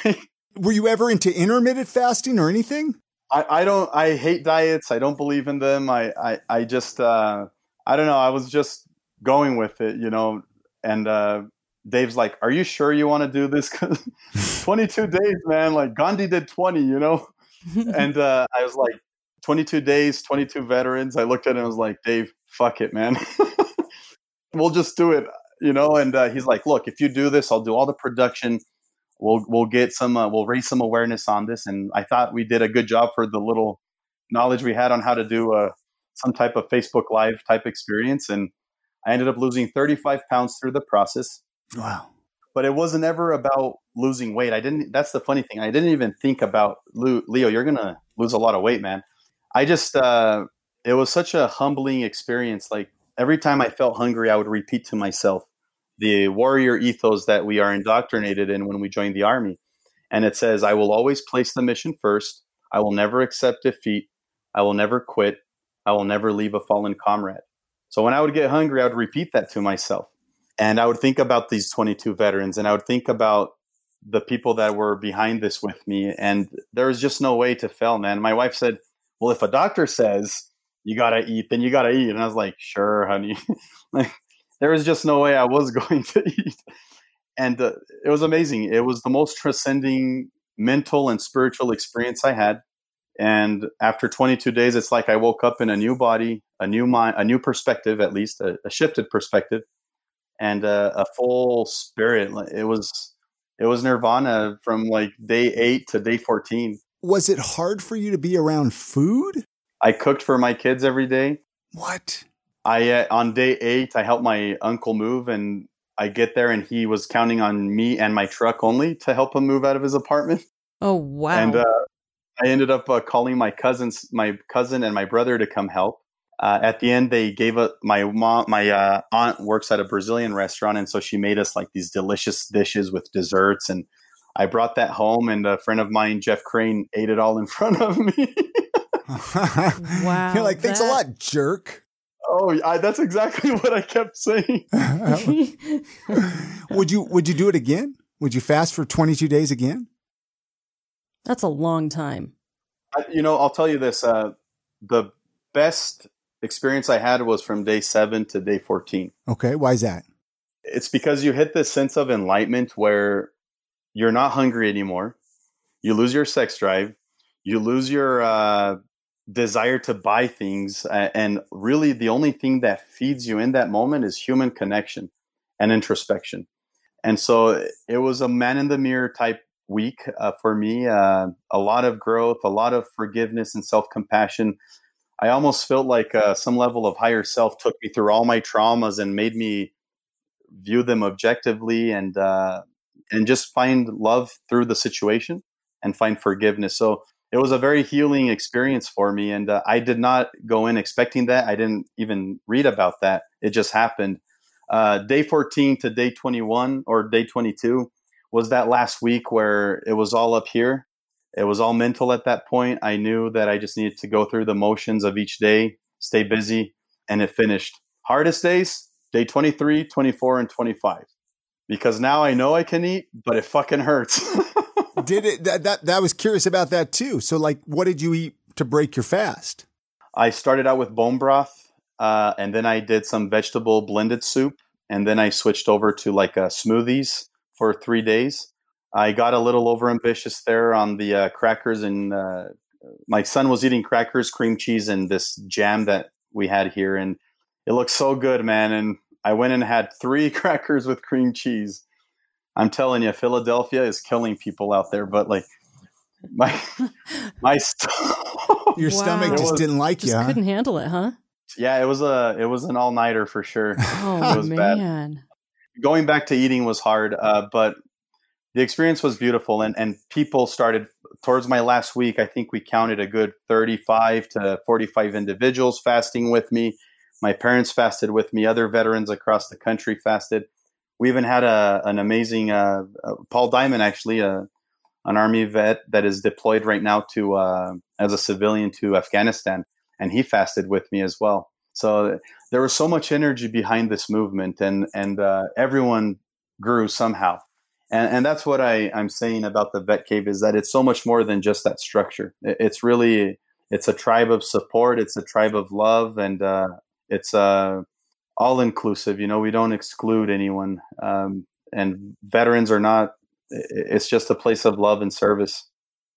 Were you ever into intermittent fasting or anything? I, I don't. I hate diets. I don't believe in them. I I, I just uh, I don't know. I was just going with it, you know. And uh, Dave's like, "Are you sure you want to do this? 22 days, man. Like Gandhi did 20, you know." and uh, I was like, 22 days, 22 veterans. I looked at him and was like, Dave, fuck it, man. we'll just do it, you know. And uh, he's like, look, if you do this, I'll do all the production. We'll we'll get some, uh, we'll raise some awareness on this. And I thought we did a good job for the little knowledge we had on how to do a uh, some type of Facebook Live type experience. And I ended up losing 35 pounds through the process. Wow. But it wasn't ever about losing weight. I didn't. That's the funny thing. I didn't even think about Leo. You're gonna lose a lot of weight, man. I just uh, it was such a humbling experience. Like every time I felt hungry, I would repeat to myself the warrior ethos that we are indoctrinated in when we join the army. And it says, I will always place the mission first. I will never accept defeat. I will never quit. I will never leave a fallen comrade. So when I would get hungry, I would repeat that to myself. And I would think about these 22 veterans and I would think about the people that were behind this with me. And there was just no way to fail, man. My wife said, Well, if a doctor says you gotta eat, then you gotta eat. And I was like, sure, honey. like there was just no way I was going to eat. And uh, it was amazing. It was the most transcending mental and spiritual experience I had. And after 22 days, it's like I woke up in a new body, a new mind, a new perspective, at least a, a shifted perspective, and a, a full spirit. It was, it was nirvana from like day eight to day 14. Was it hard for you to be around food? I cooked for my kids every day. What? I uh, on day eight, I helped my uncle move, and I get there, and he was counting on me and my truck only to help him move out of his apartment. Oh wow! And uh, I ended up uh, calling my cousins, my cousin and my brother to come help. uh, at the end they gave us my mom my uh, aunt works at a brazilian restaurant and so she made us like these delicious dishes with desserts and i brought that home and a friend of mine jeff crane ate it all in front of me Wow. You're like, thanks a lot, jerk. oh I, that's exactly what i kept saying would you would you do it again? Would you fast for 22 days again? That's a long time. I, you know i'll tell you this uh, the best experience i had was from day 7 to day 14 Okay, why is that? it's because you hit this sense of enlightenment where you're not hungry anymore. You lose your sex drive. You lose your uh, desire to buy things. And really, the only thing that feeds you in that moment is human connection and introspection. And so it was a man in the mirror type week uh, for me. Uh, a lot of growth, a lot of forgiveness and self compassion. I almost felt like uh, some level of higher self took me through all my traumas and made me view them objectively and uh, and just find love through the situation and find forgiveness. So it was a very healing experience for me, and uh, I did not go in expecting that. I didn't even read about that. It just happened. Uh, day 14 to day 21 or day 22 was that last week where it was all up here. It was all mental at that point. I knew that I just needed to go through the motions of each day, stay busy, and it finished. Hardest days, day 23, 24, and 25. Because now I know I can eat, but it fucking hurts. Did it that, that that was curious about that too. So like what did you eat to break your fast? I started out with bone broth, uh, and then I did some vegetable blended soup, and then I switched over to like uh, smoothies for three days. I got a little over ambitious there on the uh, crackers, and uh, my son was eating crackers, cream cheese, and this jam that we had here, and it looked so good, man. And I went and had three crackers with cream cheese. I'm telling you, Philadelphia is killing people out there, but like my my. st- Your stomach Wow. just was- didn't like Just you, huh? couldn't handle it, huh? yeah, it was a it was an all nighter for sure. Oh It was bad. man. going back to eating was hard, uh, but the experience was beautiful. And, and people started towards my last week. I think we counted a good 35 to 45 individuals fasting with me. My parents fasted with me. Other veterans across the country fasted. We even had a, an amazing uh, uh, Paul Diamond, actually, uh, an army vet that is deployed right now to uh, as a civilian to Afghanistan, and he fasted with me as well. So there was so much energy behind this movement, and and uh, everyone grew somehow. And, and that's what I, I'm saying about the vet cave is that it's so much more than just that structure. It- It's really it's a tribe of support. It's a tribe of love, and uh, it's uh, all inclusive. You know, we don't exclude anyone, um, and veterans are not. It's just a place of love and service.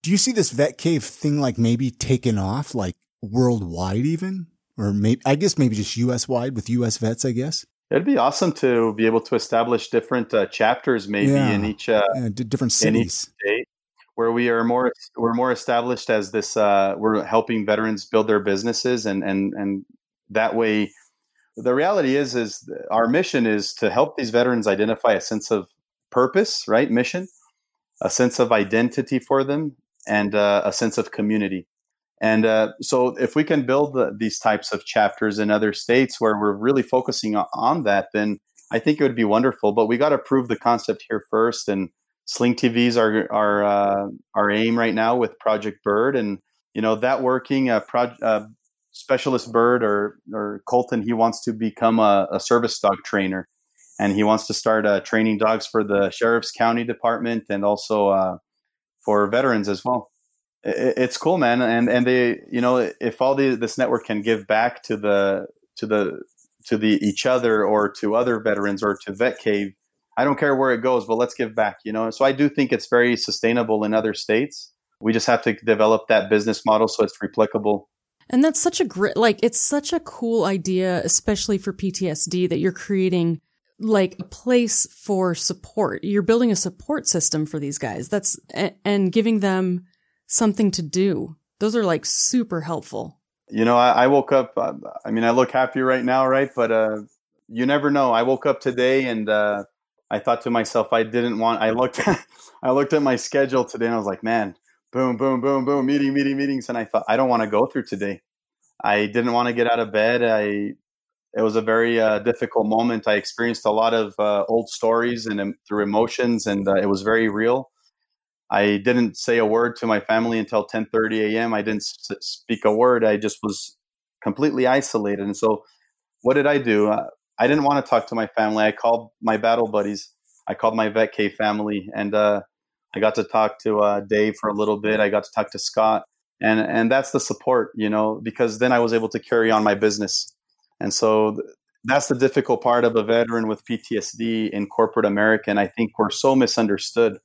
Do you see this vet cave thing like maybe taken off like worldwide even? Or maybe I guess maybe just US wide with US vets, I guess. It'd be awesome to be able to establish different uh, chapters, maybe Yeah. in each uh, d- different cities. state where we are more we're more established as this uh, we're helping veterans build their businesses and and and that way the reality is is our mission is to help these veterans identify a sense of purpose right? Mission a sense of identity for them and uh, a sense of community. And uh, so if we can build the, these types of chapters in other states where we're really focusing on, that then i think it would be wonderful. But we got to prove the concept here first and Sling TV's our our uh, our aim right now with Project Bird, and you know that working. Uh, Pro- uh, Specialist Bird or or Colton, he wants to become a, a service dog trainer, and he wants to start uh, training dogs for the sheriff's county department and also uh, for veterans as well. I- it's cool, man, and and they you know if all the this network can give back to the to the to the each other or to other veterans or to Vet Cave I don't care where it goes, but let's give back, you know? So I do think it's very sustainable in other states. We just have to develop that business model so it's replicable. And that's such a great, like, it's such a cool idea, especially for PTSD, that you're creating like a place for support. You're building a support system for these guys. That's, and giving them something to do. Those are like super helpful. You know, I, I woke up, uh, I mean, I look happy right now, right? But uh, you never know. I woke up today and uh, I thought to myself, I didn't want, I looked I looked at my schedule today and I was like, man, boom, boom, boom, boom, meeting, meeting, meetings. And I thought, I don't want to go through today. I didn't want to get out of bed. I it was a very uh, difficult moment. I experienced a lot of uh, old stories and um, through emotions, and uh, it was very real. I didn't say a word to my family until 10:30 a.m. I didn't s- speak a word. I just was completely isolated. And so, what did I do? Uh, I didn't want to talk to my family. I called my battle buddies. I called my Vet Cave family, and uh, I got to talk to uh, Dave for a little bit. I got to talk to Scott, and and that's the support, you know, because then I was able to carry on my business. And so that's the difficult part of a veteran with PTSD in corporate America. And I think we're so misunderstood.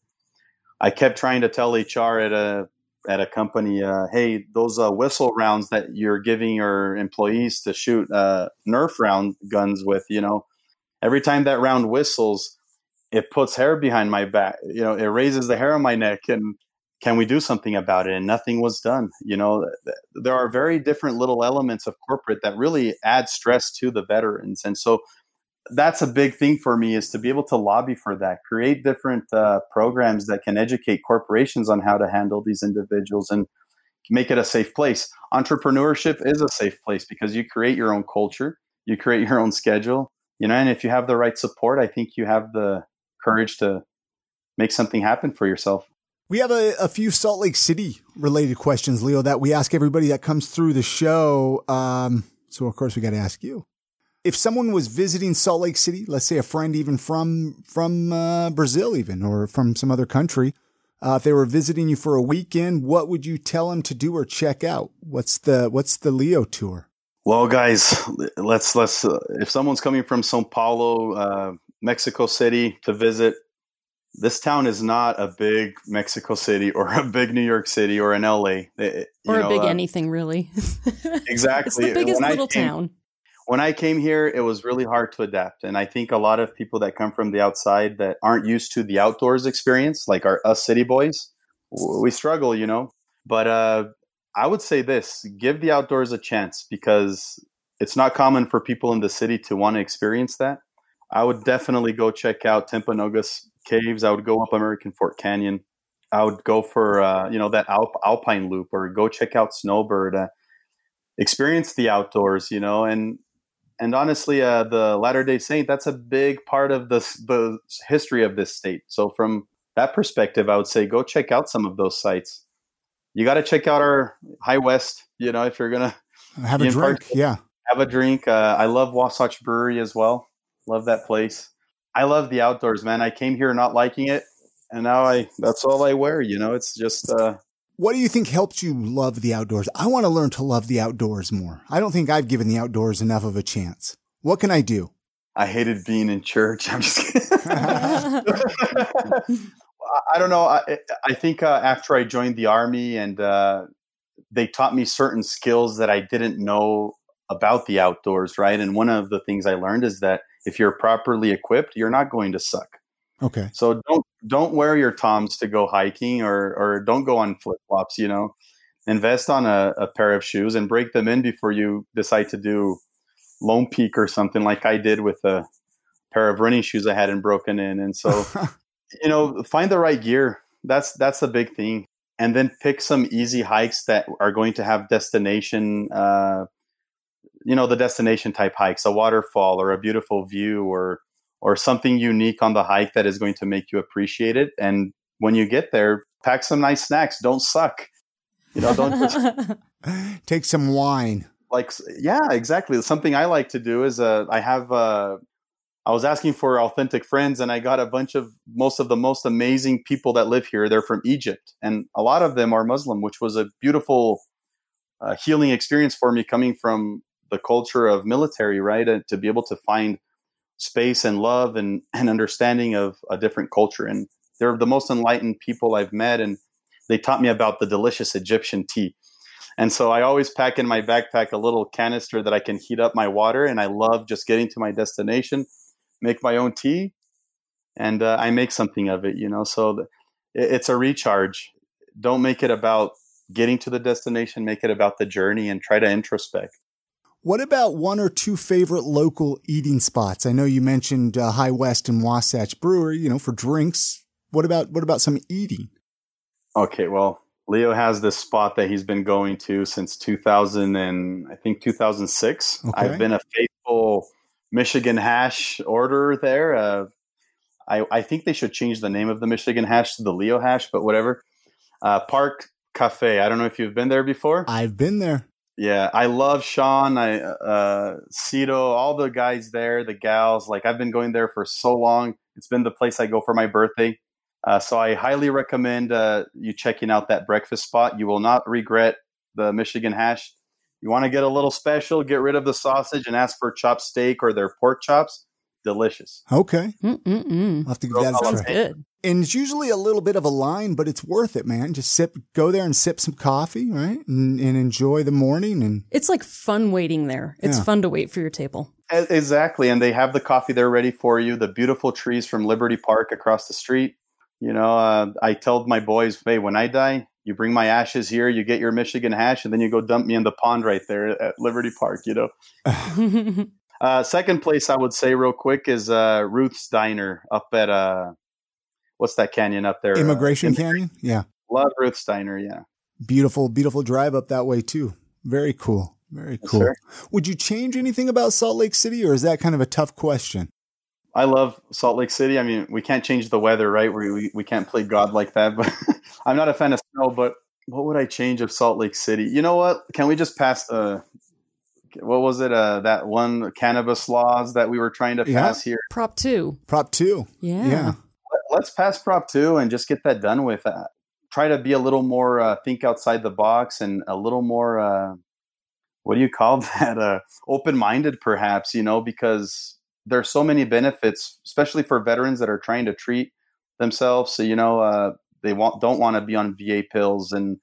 I kept trying to tell HR at a at a company, uh, hey, those uh, whistle rounds that you're giving your employees to shoot uh, Nerf round guns with, you know, every time that round whistles, it puts hair behind my back. You know, it raises the hair on my neck, and can we do something about it? And nothing was done. You know, there are very different little elements of corporate that really add stress to the veterans, and so that's a big thing for me is to be able to lobby for that, create different uh, programs that can educate corporations on how to handle these individuals and make it a safe place. Entrepreneurship is a safe place because you create your own culture, you create your own schedule, you know, and if you have the right support, I think you have the courage to make something happen for yourself. We have a, a, few Salt Lake City related questions, Leo, that we ask everybody that comes through the show. Um, so, of course, we got to ask you. If someone was visiting Salt Lake City, let's say a friend even from from uh, Brazil, even or from some other country, uh, if they were visiting you for a weekend, what would you tell them to do or check out? What's the what's the Leo tour? Well, guys, let's let's. Uh, if someone's coming from Sao Paulo, uh, Mexico City to visit, this town is not a big Mexico City or a big New York City or an LA it, or know, a big uh, anything really. exactly, it's the biggest when little came, town. When I came here, it was really hard to adapt, and I think a lot of people that come from the outside that aren't used to the outdoors experience, like our us city boys, we struggle, you know. But uh, I would say this: give the outdoors a chance because it's not common for people in the city to want to experience that. I would definitely go check out Timpanogos caves. I would go up American Fork Canyon. I would go for uh, you know that Alp- alpine loop or go check out Snowbird. Uh, experience the outdoors, you know, and and honestly, uh, the Latter Day Saint that's a big part of the the history of this state. So from that perspective, I would say go check out some of those sites. You got to check out our High West. You know, if you're gonna have a drink, yeah, have a drink. Uh, I love Wasatch Brewery as well. Love that place. I love the outdoors, man. I came here not liking it, and now I that's all I wear. You know, it's just. Uh, what do you think helped you love the outdoors? I want to learn to love the outdoors more. I don't think I've given the outdoors enough of a chance. What can I do? I hated being in church. I'm just kidding. I don't know. I, I think uh, after I joined the army and uh, they taught me certain skills that I didn't know about the outdoors, right? And one of the things I learned is that if you're properly equipped, you're not going to suck. Okay. So don't don't wear your toms to go hiking or or don't go on flip flops. You know, invest on a, a, pair of shoes and break them in before you decide to do Lone Peak or something like I did with a pair of running shoes I hadn't broken in. And so, you know, find the right gear. That's that's the big thing. And then pick some easy hikes that are going to have destination uh, you know the destination type hikes a waterfall or a beautiful view or or something unique on the hike that is going to make you appreciate it. And when you get there pack some nice snacks. Don't suck. You know don't just take some wine. Like yeah exactly. Something i like to do is uh, i have uh, i was asking for authentic friends and i got a bunch of most of the most amazing people that live here. They're from egypt and a lot of them are muslim which was a beautiful uh, healing experience for me coming from the culture of military, right? And to be able to find space and love and, and understanding of a different culture. And they're the most enlightened people I've met. And they taught me about the delicious Egyptian tea. And so I always pack in my backpack a little canister that I can heat up my water. And I love just getting to my destination, make my own tea, and uh, I make something of it, you know? So the, it's a recharge. Don't make it about getting to the destination, make it about the journey and try to introspect. What about one or two favorite local eating spots? I know you mentioned uh, High West and Wasatch Brewery, you know, for drinks. What about what about some eating? Okay, well, Leo has this spot that he's been going to since 2000 and I think 2006. Okay. I've been a faithful Michigan hash orderer there. Uh, I, I think they should change the name of the Michigan hash to the Leo hash, but whatever. Uh, Park Cafe. I don't know if you've been there before. I've been there. Yeah, I love Sean, I uh Cito, all the guys there, the gals. Like I've been going there for so long. It's been the place I go for my birthday. Uh, so I highly recommend uh, you checking out that breakfast spot. You will not regret the Michigan hash. You want to get a little special, get rid of the sausage and ask for chopped steak or their pork chops. Delicious. Okay. Mm-mm-mm. I'll have to give Girl that a try. good. And it's usually a little bit of a line, but it's worth it, man. Just sip, go there and sip some coffee, right? And, and enjoy the morning. And It's like fun waiting there. It's Yeah. fun to wait for your table. Exactly, and they have the coffee there ready for you. The beautiful trees from Liberty Park across the street. You know, uh, I told my boys, "Hey, when I die, you bring my ashes here. You get your Michigan hash, and then you go dump me in the pond right there at Liberty Park." You know. Uh, second place I would say real quick is uh, Ruth's Diner up at uh, what's that canyon up there? Emigration Canyon. Yeah. Love Ruth's Diner. Yeah. Beautiful, beautiful drive up that way too. Very cool. Very cool. sir. Would you change anything about Salt Lake City or is that kind of a tough question? I love Salt Lake City. I mean, we can't change the weather, right? We we, we can't play God like that. But I'm not a fan of snow. But what would I change of Salt Lake City? You know what? Can we just pass the what was it? Uh, that one cannabis laws that we were trying to Yeah. pass here. Prop two. Prop two. Yeah. Yeah. Let's pass Prop two and just get that done with. Uh, try to be a little more uh, think outside the box and a little more. Uh, what do you call that? Uh, open minded, perhaps. You know, because there's so many benefits, especially for veterans that are trying to treat themselves. So you know, uh, they want don't want to be on VA pills and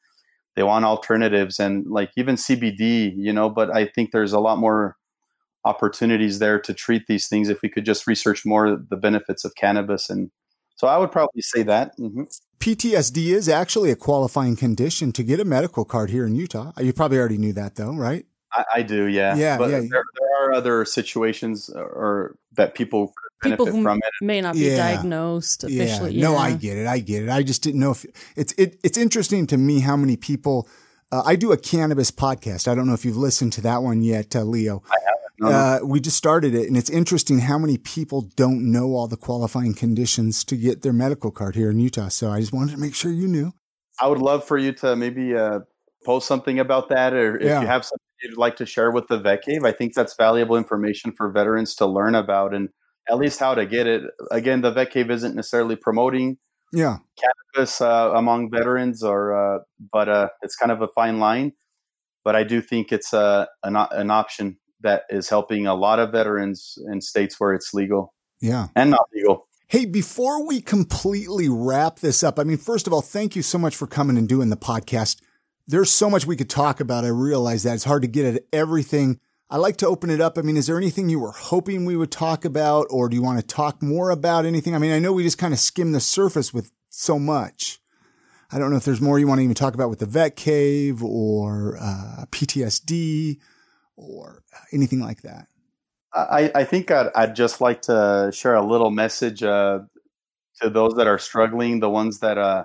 they want alternatives and like even CBD. You know, but I think there's a lot more opportunities there to treat these things if we could just research more the benefits of cannabis and so i would probably say that hmm PTSD is actually a qualifying condition to get a medical card here in Utah. You probably already knew that though, right? I, I do yeah Yeah, but yeah. There, there are other situations or that people People who from it may not be Yeah. diagnosed officially. Yeah. No, yeah. I get it. I get it. I just didn't know if it's it, it's interesting to me how many people. Uh, I do a cannabis podcast. I don't know if you've listened to that one yet, uh, Leo. No, no. Uh, we just started it, and it's interesting how many people don't know all the qualifying conditions to get their medical card here in Utah. So I just wanted to make sure you knew. i would love for you to maybe uh, post something about that or if Yeah. you have something you'd like to share with the vet cave i think that's valuable information for veterans to learn about and at least how to get it again the vet cave isn't necessarily promoting Yeah, this uh, among veterans, or uh, but uh, it's kind of a fine line. But I do think it's uh, an an option that is helping a lot of veterans in states where it's legal yeah. and not legal. Hey, before we completely wrap this up, I mean, first of all, thank you so much for coming and doing the podcast. There's so much we could talk about. I realize that it's hard to get at everything. I like to open it up. I mean, is there anything you were hoping we would talk about, or do you want to talk more about anything? I mean, I know we just kind of skimmed the surface with so much. I don't know if there's more you want to even talk about with the vet cave or uh, PTSD or anything like that. I, I think I'd, I'd just like to share a little message uh, to those that are struggling, the ones that uh,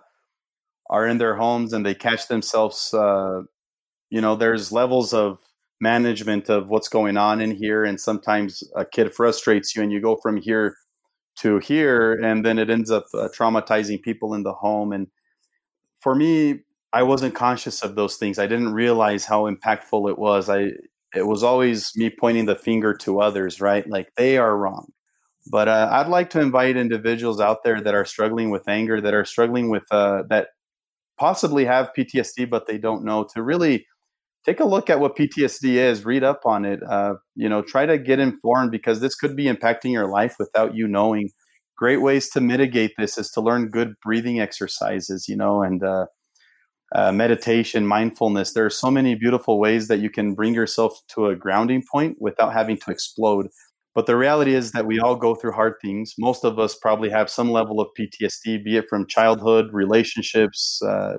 are in their homes and they catch themselves. Uh, you know, there's levels of management of what's going on in here, and sometimes a kid frustrates you, and you go from here to here, and then it ends up uh, traumatizing people in the home. And for me, I wasn't conscious of those things. I didn't realize how impactful it was. I it was always me pointing the finger to others, right? Like they are wrong. But uh, I'd like to invite individuals out there that are struggling with anger, that are struggling with uh, that possibly have PTSD, but they don't know to really take a look at what PTSD is, read up on it, uh, you know, try to get informed because this could be impacting your life without you knowing. Great ways to mitigate this is to learn good breathing exercises, you know, and uh, uh, meditation, mindfulness. There are so many beautiful ways that you can bring yourself to a grounding point without having to explode. But the reality is that we all go through hard things. Most of us probably have some level of PTSD, be it from childhood, relationships, uh,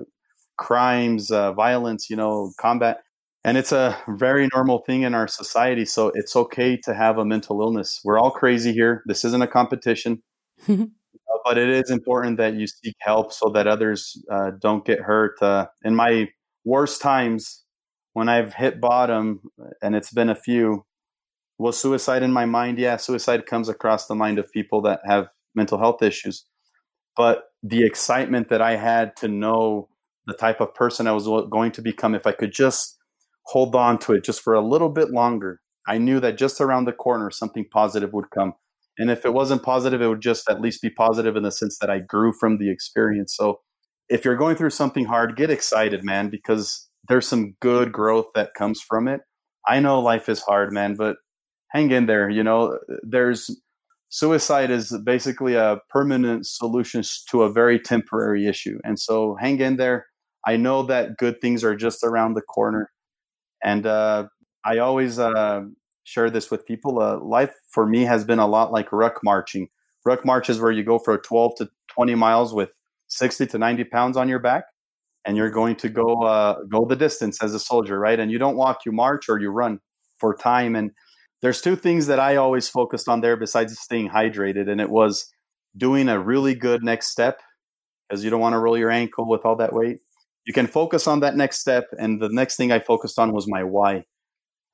crimes, uh, violence, you know, combat. And it's a very normal thing in our society. So it's okay to have a mental illness. We're all crazy here. This isn't a competition. Uh, but it is important that you seek help so that others uh, don't get hurt. Uh, in my worst times, when I've hit bottom, and it's been a few, was suicide in my mind? Yeah, suicide comes across the mind of people that have mental health issues. But the excitement that I had to know the type of person I was going to become if I could just hold on to it just for a little bit longer. I knew that just around the corner something positive would come. And if it wasn't positive, it would just at least be positive in the sense that I grew from the experience. So if you're going through something hard, get excited, man, because there's some good growth that comes from it. I know life is hard, man, but hang in there. You know, there's suicide is basically a permanent solution to a very temporary issue. And so hang in there. I know that good things are just around the corner. And uh, I always uh, share this with people. Uh, life for me has been a lot like ruck marching. Ruck march is where you go for 12 to 20 miles with 60 to 90 pounds on your back, and you're going to go uh, go the distance as a soldier, right? And you don't walk, you march or you run for time. And there's two things that I always focused on there besides staying hydrated, and it was doing a really good next step because you don't want to roll your ankle with all that weight you can focus on that next step. And the next thing I focused on was my why.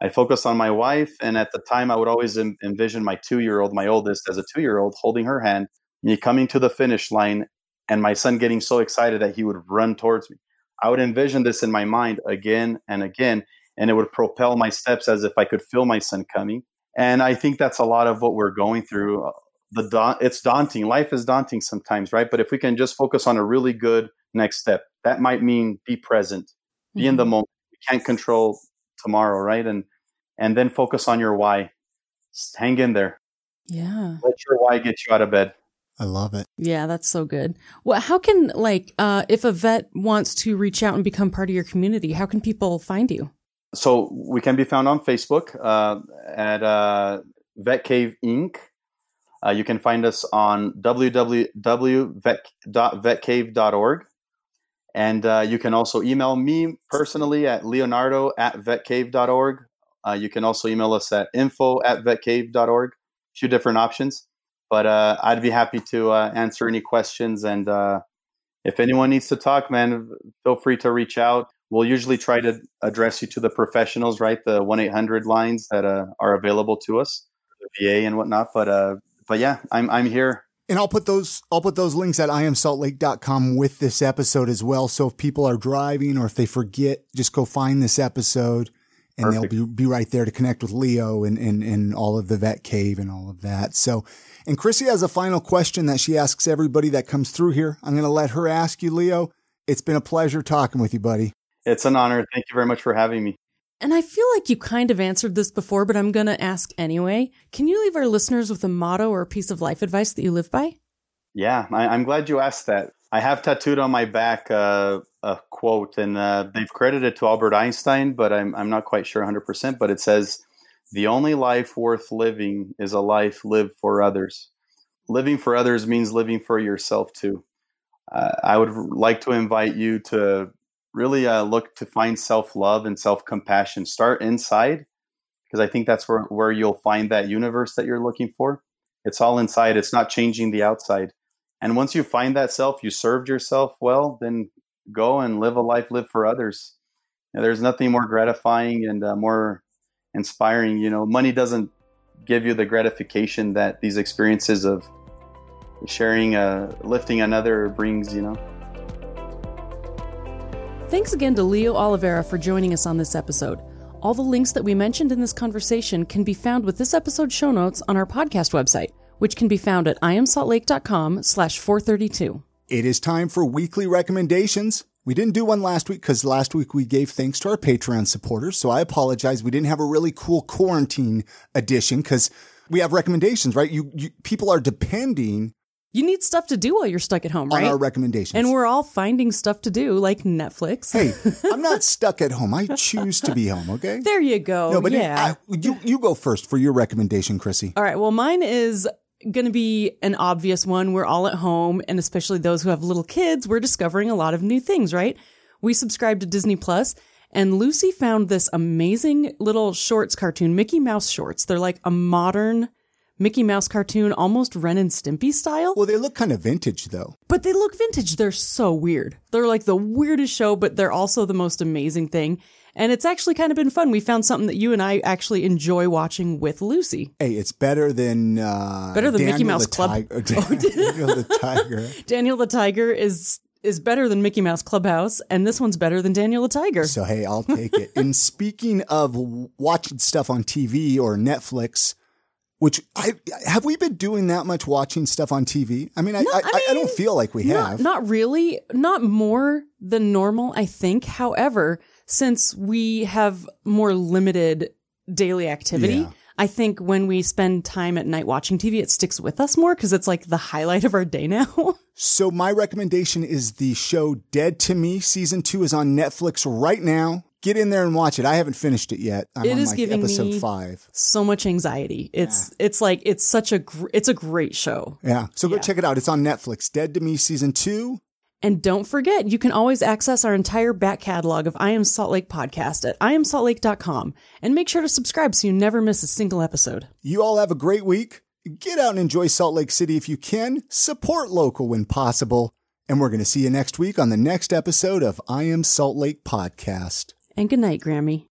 I focused on my wife, and at the time, I would always em- envision my two-year-old, my oldest, as a two-year-old, holding her hand, me coming to the finish line, and my son getting so excited that he would run towards me. I would envision this in my mind again and again, and it would propel my steps as if I could feel my son coming. And I think that's a lot of what we're going through. The da- it's daunting. Life is daunting sometimes, right? But if we can just focus on a really good next step, that might mean be present, be mm-hmm. in the mm-hmm. moment. You can't control tomorrow, right? And and then focus on your why. Just hang in there. Yeah. Let your why get you out of bed. I love it. Yeah, that's so good. Well, how can like uh, if a vet wants to reach out and become part of your community, how can people find you? So we can be found on Facebook uh, at uh, Vet Cave Inc. Uh, you can find us on www.vetcave.org. And uh, you can also email me personally at leonardo at vetcave.org. Uh, you can also email us at info at vetcave.org. A few different options. But uh, I'd be happy to uh, answer any questions. And uh, if anyone needs to talk, man, feel free to reach out. We'll usually try to address you to the professionals, right? The 1 800 lines that uh, are available to us, the VA and whatnot. But, but yeah, I'm, I'm here and I'll put those I'll put those links at iamsaltlake.com with this episode as well. So if people are driving or if they forget, just go find this episode and Perfect. they'll be, be right there to connect with Leo and, and, and all of the vet cave and all of that. So, and Chrissy has a final question that she asks everybody that comes through here. I'm going to let her ask you, Leo. It's been a pleasure talking with you, buddy. It's an honor. Thank you very much for having me. And I feel like you kind of answered this before, but I'm going to ask anyway. Can you leave our listeners with a motto or a piece of life advice that you live by? Yeah, I, am glad you asked that. I have tattooed on my back uh, a quote, and uh, they've credited it to Albert Einstein, but I'm, I'm not quite sure 100%. But it says, The only life worth living is a life lived for others. Living for others means living for yourself too. Uh, I would like to invite you to really uh, look to find self love and self compassion. Start inside because I think that's where, where you'll find that universe that you're looking for. It's all inside, it's not changing the outside. And once you find that self, you served yourself well, then go and live a life live for others. There's nothing more gratifying and uh, more inspiring. You know, money doesn't give you the gratification that these experiences of sharing, uh, lifting another brings, you know. Thanks again to Leo Oliveira for joining us on this episode. All the links that we mentioned in this conversation can be found with this episode's show notes on our podcast website, which can be found at iamsaltlake.com slash 432. It is time for weekly recommendations. We didn't do one last week because last week we gave thanks to our Patreon supporters. So I apologize. We didn't have a really cool quarantine edition because we have recommendations, right? You, you people are depending you need stuff to do while you're stuck at home, right? On our recommendations. And we're all finding stuff to do, like Netflix. hey, I'm not stuck at home. I choose to be home, okay? There you go. No, but yeah. It, I, you, you go first for your recommendation, Chrissy. All right. Well, mine is going to be an obvious one. We're all at home, and especially those who have little kids, we're discovering a lot of new things, right? We subscribe to Disney Plus, and Lucy found this amazing little shorts cartoon, Mickey Mouse shorts. They're like a modern Mickey Mouse cartoon, almost Ren and Stimpy style. Well, they look kind of vintage though. But they look vintage. They're so weird. They're like the weirdest show, but they're also the most amazing thing. And it's actually kind of been fun. We found something that you and I actually enjoy watching with Lucy. Hey, it's better than uh, Better than Mickey Mouse Club. Tiger. Daniel the Tiger. Daniel the Tiger is is better than Mickey Mouse Clubhouse, and this one's better than Daniel the Tiger. So hey, I'll take it. and speaking of watching stuff on TV or Netflix, which I have we been doing that much watching stuff on TV? I mean, I I, I, I don't feel like we Not, have. not really, not more than normal, I think. However, since we have more limited daily activity, Yeah. I think when we spend time at night watching TV, it sticks with us more because it's like the highlight of our day now. So my recommendation is the show Dead to Me. Season two is on Netflix right now. Get in there and watch it. I haven't finished it yet. I'm It on is like giving episode me- five. so much anxiety. It's it's like it's such a gr- it's a great show. Yeah. So go Yeah. check it out. It's on Netflix. Dead to Me season two. And don't forget, you can always access our entire back catalog of I Am Salt Lake podcast at iamsaltlake.com and make sure to subscribe so you never miss a single episode. You all have a great week. Get out and enjoy Salt Lake City if you can. Support local when possible. And we're going to see you next week on the next episode of I Am Salt Lake Podcast. And good night, Grammy.